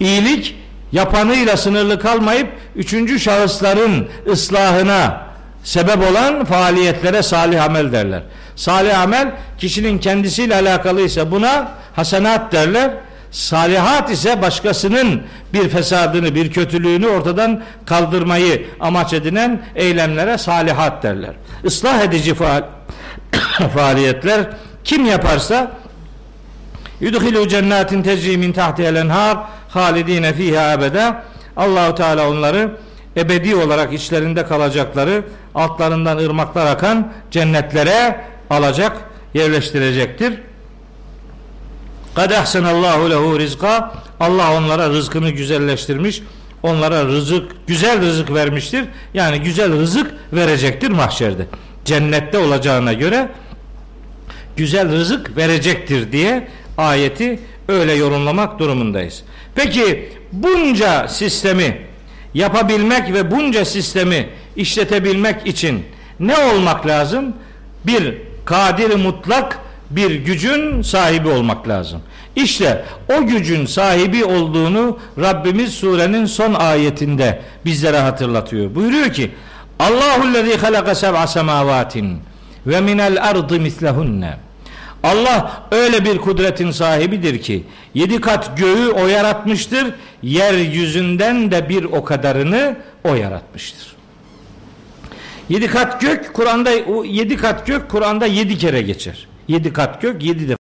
İyilik yapanıyla sınırlı kalmayıp üçüncü şahısların ıslahına sebep olan faaliyetlere salih amel derler. Salih amel kişinin kendisiyle alakalıysa buna hasenat derler. Salihat ise başkasının bir fesadını, bir kötülüğünü ortadan kaldırmayı amaç edinen eylemlere salihat derler. Islah edici faal [COUGHS] faaliyetler kim yaparsa yudhilu cennetin tecri min tahtihel enhar halidine fiha ebede Allahu Teala onları ebedi olarak içlerinde kalacakları altlarından ırmaklar akan cennetlere alacak, yerleştirecektir. Kad ahsenallahu lehu rizka. Allah onlara rızkını güzelleştirmiş. Onlara rızık, güzel rızık vermiştir. Yani güzel rızık verecektir mahşerde. Cennette olacağına göre güzel rızık verecektir diye ayeti öyle yorumlamak durumundayız. Peki bunca sistemi yapabilmek ve bunca sistemi işletebilmek için ne olmak lazım? Bir kadir mutlak bir gücün sahibi olmak lazım. İşte o gücün sahibi olduğunu Rabbimiz surenin son ayetinde bizlere hatırlatıyor. Buyuruyor ki Allahu lezî halaka seb'a semavatin ve minel ardı mislehunne Allah öyle bir kudretin sahibidir ki yedi kat göğü o yaratmıştır yeryüzünden de bir o kadarını o yaratmıştır. Yedi kat gök Kur'an'da yedi kat gök Kur'an'da yedi kere geçer. Yedi kat gök yedi defa.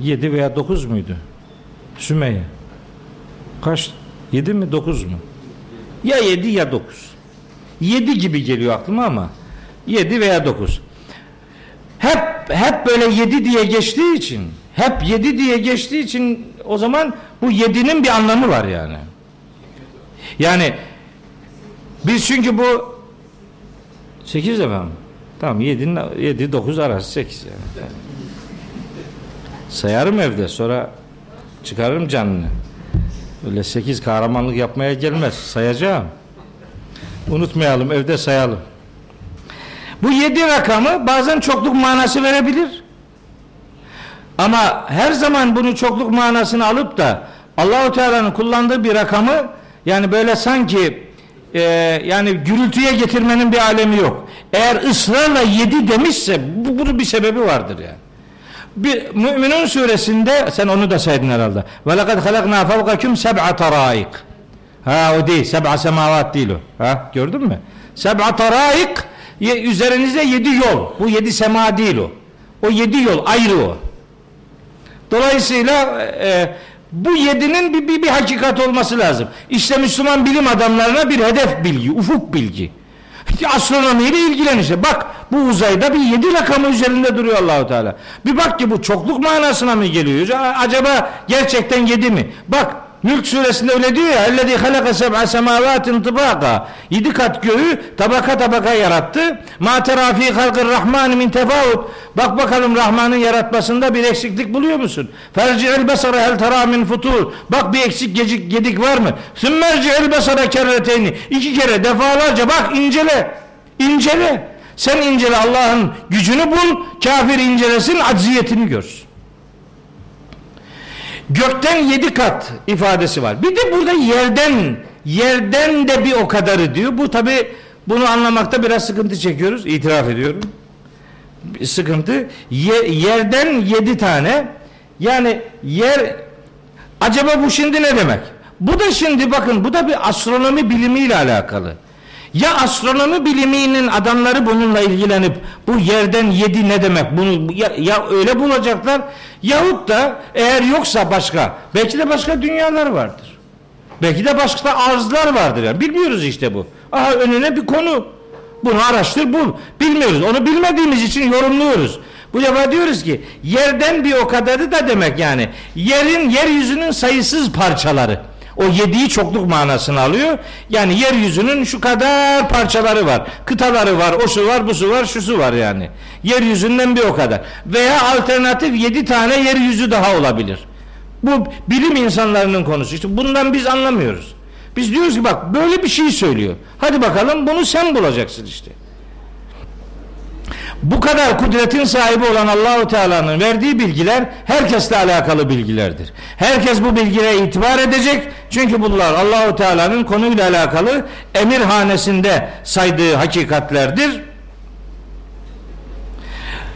Yedi veya dokuz muydu? Sümeyye. Kaç? Yedi mi dokuz mu? Ya yedi ya dokuz. Yedi gibi geliyor aklıma ama yedi veya dokuz. Hep hep böyle yedi diye geçtiği için hep yedi diye geçtiği için o zaman bu yedinin bir anlamı var yani. Yani biz çünkü bu 8 defa mı? Tamam 7, 7 9 arası 8 yani. Sayarım evde sonra çıkarırım canını. Öyle 8 kahramanlık yapmaya gelmez. Sayacağım. Unutmayalım evde sayalım. Bu 7 rakamı bazen çokluk manası verebilir. Ama her zaman bunu çokluk manasını alıp da Allahu Teala'nın kullandığı bir rakamı Yani böyle sanki e, yani gürültüye getirmenin bir alemi yok. Eğer ısrarla yedi demişse bu, bunun bir sebebi vardır yani. Bir Müminun suresinde sen onu da saydın herhalde. Ve lekad halakna fevkakum seb'a taraik. Ha o değil. Seb'a semavat değil o. Ha gördün mü? Seb'a taraik ye- üzerinize yedi yol. Bu yedi sema değil o. O yedi yol ayrı o. Dolayısıyla e, bu yedinin bir, bir, bir hakikat olması lazım. İşte Müslüman bilim adamlarına bir hedef bilgi, ufuk bilgi. Astronomiyle ilgilen işte. Bak bu uzayda bir yedi rakamı üzerinde duruyor Allahu Teala. Bir bak ki bu çokluk manasına mı geliyor? Acaba gerçekten yedi mi? Bak Mülk suresinde öyle diyor ya ellezî halaka seb'a semâvâtin tıbâka yedi kat göğü tabaka tabaka yarattı. Ma terâ fî halkır rahmân min tefâvut bak bakalım Rahman'ın yaratmasında bir eksiklik buluyor musun? Ferci'il besara hel terâ min futur bak bir eksik gecik gedik var mı? Sümmerci'il besara kerreteyni iki kere defalarca bak incele incele sen incele Allah'ın gücünü bul kafir incelesin acziyetini görsün. Gökten yedi kat ifadesi var. Bir de burada yerden yerden de bir o kadarı diyor. Bu tabi bunu anlamakta biraz sıkıntı çekiyoruz. İtiraf ediyorum. Bir sıkıntı. Ye- yerden yedi tane yani yer acaba bu şimdi ne demek? Bu da şimdi bakın bu da bir astronomi bilimiyle alakalı. Ya astronomi biliminin adamları bununla ilgilenip bu yerden yedi ne demek bunu ya, ya öyle bulacaklar yahut da eğer yoksa başka belki de başka dünyalar vardır. Belki de başka arzlar vardır yani bilmiyoruz işte bu. Aha önüne bir konu. Bunu araştır bul. Bilmiyoruz. Onu bilmediğimiz için yorumluyoruz. Bu defa diyoruz ki yerden bir o kadarı da demek yani. Yerin yeryüzünün sayısız parçaları. O yediği çokluk manasını alıyor. Yani yeryüzünün şu kadar parçaları var. Kıtaları var, o su var, bu su var, şu su var yani. Yeryüzünden bir o kadar. Veya alternatif yedi tane yeryüzü daha olabilir. Bu bilim insanlarının konusu. İşte bundan biz anlamıyoruz. Biz diyoruz ki bak böyle bir şey söylüyor. Hadi bakalım bunu sen bulacaksın işte. Bu kadar kudretin sahibi olan Allahu Teala'nın verdiği bilgiler herkesle alakalı bilgilerdir. Herkes bu bilgilere itibar edecek. Çünkü bunlar Allahu Teala'nın konuyla alakalı emirhanesinde saydığı hakikatlerdir.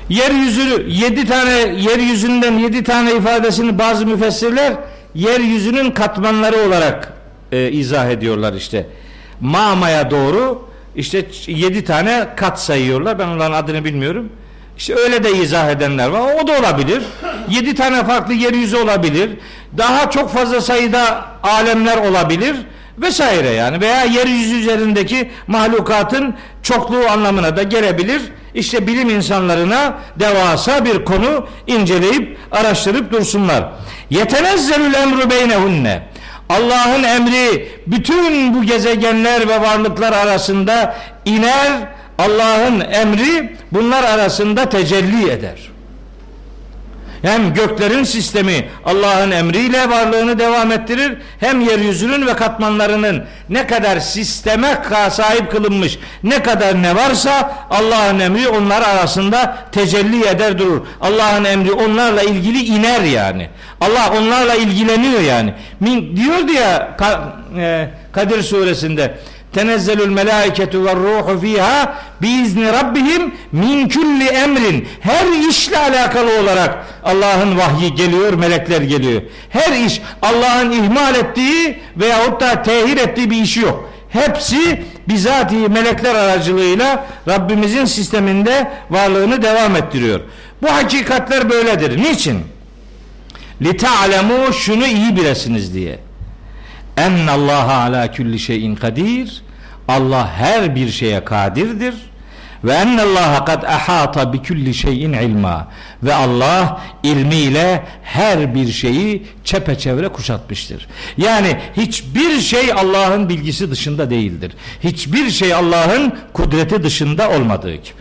Yeryüzü yedi tane yeryüzünden yedi tane ifadesini bazı müfessirler yeryüzünün katmanları olarak e, izah ediyorlar işte. Ma'maya doğru işte yedi tane kat sayıyorlar. Ben onların adını bilmiyorum. İşte öyle de izah edenler var. O da olabilir. Yedi tane farklı yeryüzü olabilir. Daha çok fazla sayıda alemler olabilir vesaire yani veya yeryüzü üzerindeki mahlukatın çokluğu anlamına da gelebilir. İşte bilim insanlarına devasa bir konu inceleyip araştırıp dursunlar. Yetenezzelül emru beynehunne. Allah'ın emri bütün bu gezegenler ve varlıklar arasında iner. Allah'ın emri bunlar arasında tecelli eder. Hem göklerin sistemi Allah'ın emriyle varlığını devam ettirir hem yeryüzünün ve katmanlarının ne kadar sisteme sahip kılınmış ne kadar ne varsa Allah'ın emri onlar arasında tecelli eder durur. Allah'ın emri onlarla ilgili iner yani. Allah onlarla ilgileniyor yani. Min, diyordu ya e, Kadir suresinde tenezzelül melaiketu ve ruhu fiha biizni rabbihim min kulli emrin. Her işle alakalı olarak Allah'ın vahyi geliyor melekler geliyor. Her iş Allah'ın ihmal ettiği veyahut da tehir ettiği bir işi yok. Hepsi bizatihi melekler aracılığıyla Rabbimizin sisteminde varlığını devam ettiriyor. Bu hakikatler böyledir. Niçin? Li şunu iyi bilesiniz diye Ennallaha ala kulli şeyin kadir. Allah her bir şeye kadirdir. Ve ennallaha kad ahata bi kulli şeyin ilma. Ve Allah ilmiyle her bir şeyi çepeçevre kuşatmıştır. Yani hiçbir şey Allah'ın bilgisi dışında değildir. Hiçbir şey Allah'ın kudreti dışında olmadığı gibi.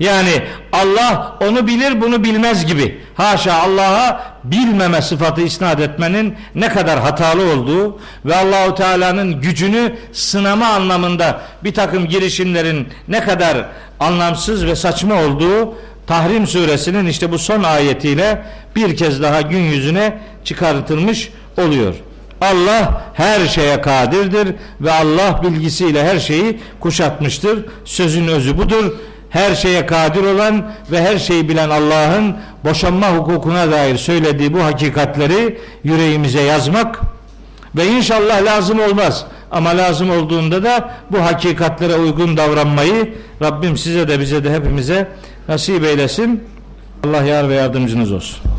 Yani Allah onu bilir bunu bilmez gibi. Haşa Allah'a bilmeme sıfatı isnat etmenin ne kadar hatalı olduğu ve Allahu Teala'nın gücünü sınama anlamında bir takım girişimlerin ne kadar anlamsız ve saçma olduğu Tahrim suresinin işte bu son ayetiyle bir kez daha gün yüzüne çıkartılmış oluyor. Allah her şeye kadirdir ve Allah bilgisiyle her şeyi kuşatmıştır. Sözün özü budur. Her şeye kadir olan ve her şeyi bilen Allah'ın boşanma hukukuna dair söylediği bu hakikatleri yüreğimize yazmak ve inşallah lazım olmaz. Ama lazım olduğunda da bu hakikatlere uygun davranmayı Rabbim size de bize de hepimize nasip eylesin. Allah yar ve yardımcınız olsun.